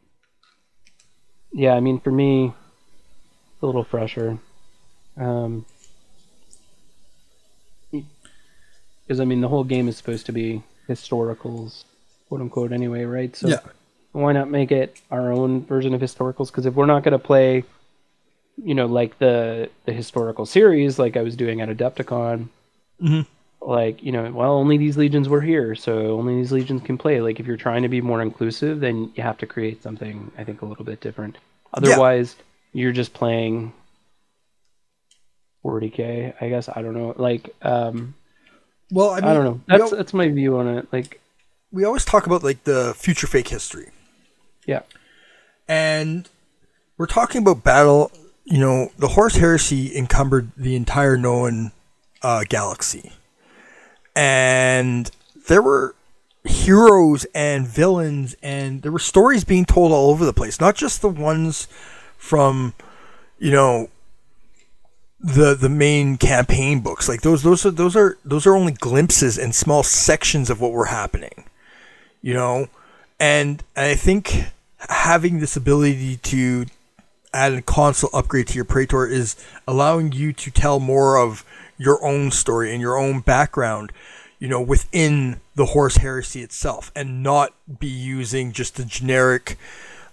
yeah, I mean for me, it's a little fresher. Um, because I mean the whole game is supposed to be historicals, quote unquote, anyway, right? So Yeah. why not make it our own version of historicals? Because if we're not going to play, you know, like the the historical series, like I was doing at Adepticon, Mhm. like you know, well, only these legions were here, so only these legions can play. Like if you're trying to be more inclusive, then you have to create something, I think, a little bit different. Otherwise, you're just playing 40k, I guess. I don't know. Like, um, Well, I, mean, I don't know. That's al- that's my view on it. Like, we always talk about like the future fake history. yeah, And we're talking about battle, you know, the Horus Heresy encumbered the entire known uh, galaxy. And there were heroes and villains, and there were stories being told all over the place, not just the ones from, you know, the the main campaign books. Like those those are those are those are only glimpses and small sections of what were happening. You know? And I think having this ability to add a consul upgrade to your Praetor is allowing you to tell more of your own story and your own background, you know, within the Horus Heresy itself and not be using just a generic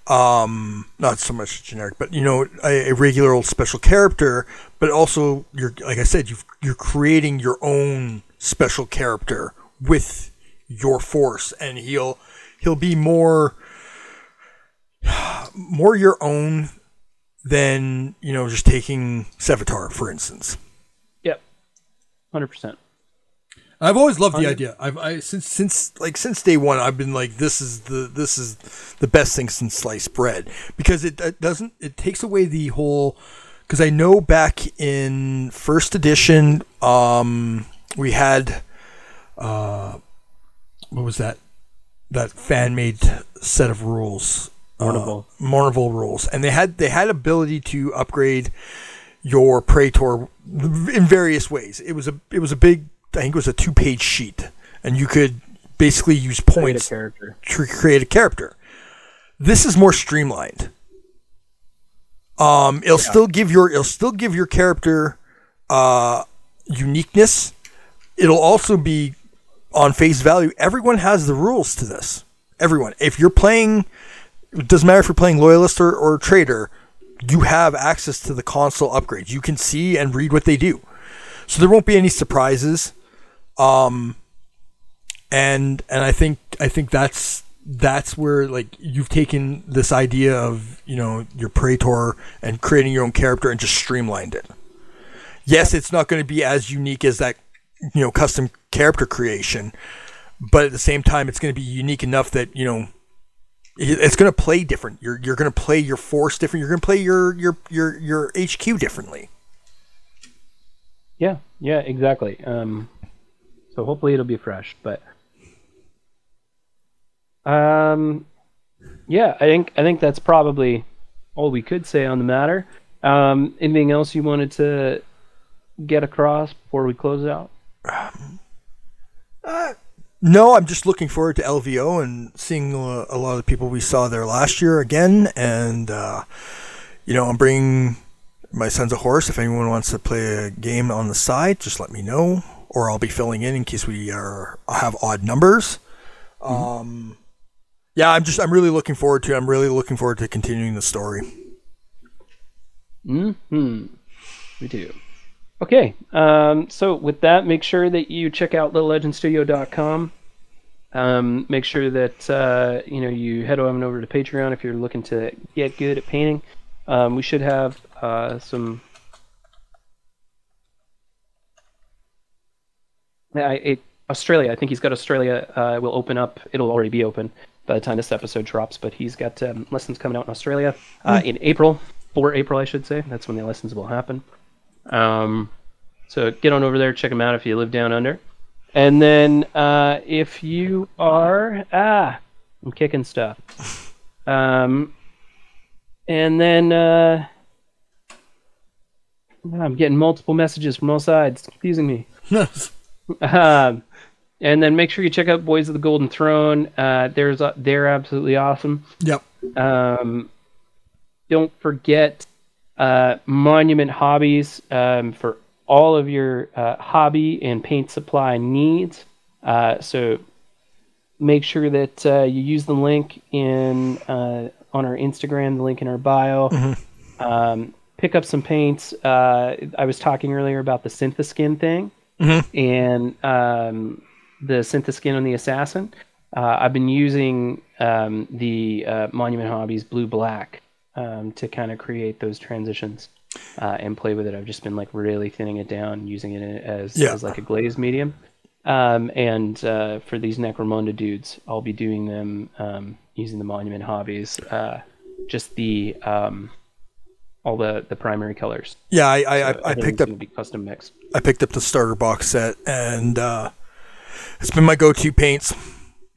um not so much generic but you know a, a regular old special character but also you're like i said you've, you're creating your own special character with your force and he'll he'll be more more your own than you know just taking Sevatar for instance. yep, hundred percent. I've always loved the idea. I've I, since since like since day one, I've been like, this is the this is the best thing since sliced bread because it, it doesn't it takes away the whole because I know back in first edition, um, we had uh, what was that that fan made set of rules. Mournival. Uh, Mournival rules, and they had they had ability to upgrade your Praetor in various ways. It was a it was a big I think it was a two page sheet, and you could basically use Create points character. to create a character. This is more streamlined. Um, it'll still give your it'll still give your character uh, uniqueness. It'll also be on face value. Everyone has the rules to this. Everyone, if you're playing, it doesn't matter if you're playing loyalist or, or trader, you have access to the consul upgrades. You can see and read what they do, so there won't be any surprises. Um, and and I think I think that's that's where like you've taken this idea of you know your praetor and creating your own character and just streamlined it. Yes, it's not going to be as unique as that you know custom character creation, but at the same time, it's going to be unique enough that you know it's going to play different. You're you're going to play your force different. You're going to play your your your your HQ differently. Yeah, yeah, exactly. Um, so hopefully it'll be fresh, but um, yeah, I think I think that's probably all we could say on the matter. Um, anything else you wanted to get across before we close out? No, I'm just looking forward to LVO and seeing uh, a lot of the people we saw there last year again. And, uh, you know, I'm bringing my Sons of Horus. If anyone wants to play a game on the side, just let me know. or I'll be filling in in case we are have odd numbers. Um, yeah, I'm just I'm really looking forward to. I'm really looking forward to continuing the story. Hmm. We do. Okay. Um, so with that, make sure that you check out lillegendstudio.com. Um, make sure that uh, you know you head on over to Patreon if you're looking to get good at painting. Um, we should have uh, some. I, it, Australia. I think he's got Australia. Uh, will open up. It'll already be open by the time this episode drops. But he's got um, lessons coming out in Australia uh, in April, for April, I should say. That's when the lessons will happen. Um, so get on over there, check them out if you live down under. And then uh, if you are ah, I'm kicking stuff. Um, and then uh, I'm getting multiple messages from all sides. It's confusing me. Um, and then make sure you check out Boys of the Golden Throne. Uh, there's uh, they're absolutely awesome. yep. Um, don't forget uh, Monument Hobbies um, for all of your uh, hobby and paint supply needs. Uh, so make sure that uh, you use the link in uh, on our Instagram, the link in our bio. Um, pick up some paints. Uh, I was talking earlier about the Syntheskin thing and um, the Syntheskin on the Assassin. Uh, I've been using um, the uh, Monument Hobbies Blue Black um, to kind of create those transitions uh, and play with it. I've just been like really thinning it down, using it as, Yeah. as like a glazed medium. Um, and uh, for these Necromunda dudes, I'll be doing them um, using the Monument Hobbies, uh, just the um, all the the primary colors. Yeah, I I, I, I picked up custom mixed. I picked up the starter box set, and uh, it's been my go-to paints.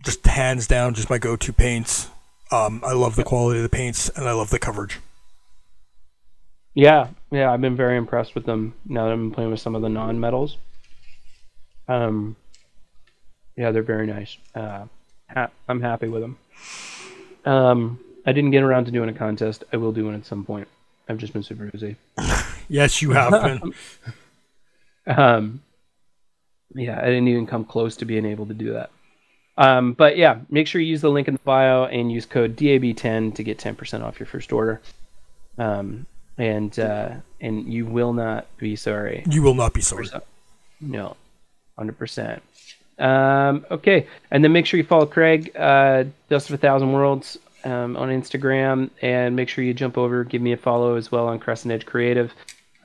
Just hands down, just my go-to paints. Um, I love the quality of the paints, and I love the coverage. Yeah, yeah, I've been very impressed with them now that I've been playing with some of the non-metals. Um, yeah, they're very nice. Uh, ha- I'm happy with them. Um, I didn't get around to doing a contest. I will do one at some point. I've just been super busy. Yes, you have been. Um, yeah, I didn't even come close to being able to do that. Um, but yeah, make sure you use the link in the bio and use code DAB10 to get 10% off your first order. Um, and uh, and you will not be sorry. you will not be sorry. No, hundred percent. Um, okay, and then make sure you follow Craig, uh, Dust of a Thousand Worlds, um, on Instagram, and make sure you jump over, give me a follow as well on Crescent Edge Creative.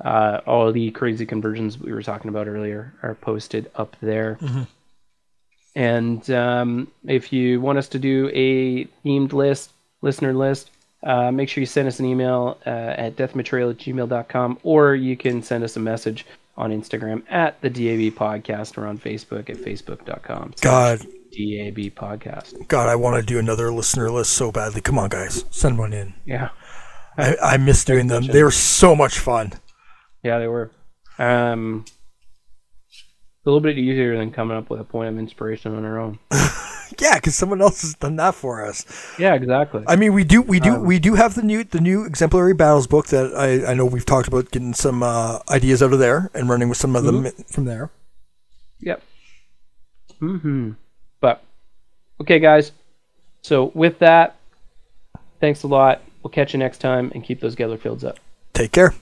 Uh, all the crazy conversions we were talking about earlier are posted up there. And um, if you want us to do a themed list, listener list, uh, make sure you send us an email uh, at deathandbetrayal at gmail.com or you can send us a message on Instagram at the DAB podcast or on Facebook at facebook.com. God, DAB podcast. God, I want to do another listener list so badly. Come on, guys, send one in. Yeah. I, I miss doing them. They were so much fun. Yeah, they were. Um, a little bit easier than coming up with a point of inspiration on our own. Yeah, because someone else has done that for us. Yeah, exactly. I mean, we do, we do, we do have the new, the new exemplary battles book that I, I know we've talked about getting some uh, ideas out of there and running with some of them from there. Yep. Mm-hmm. But okay, guys. So with that, thanks a lot. We'll catch you next time and keep those Geller fields up. Take care.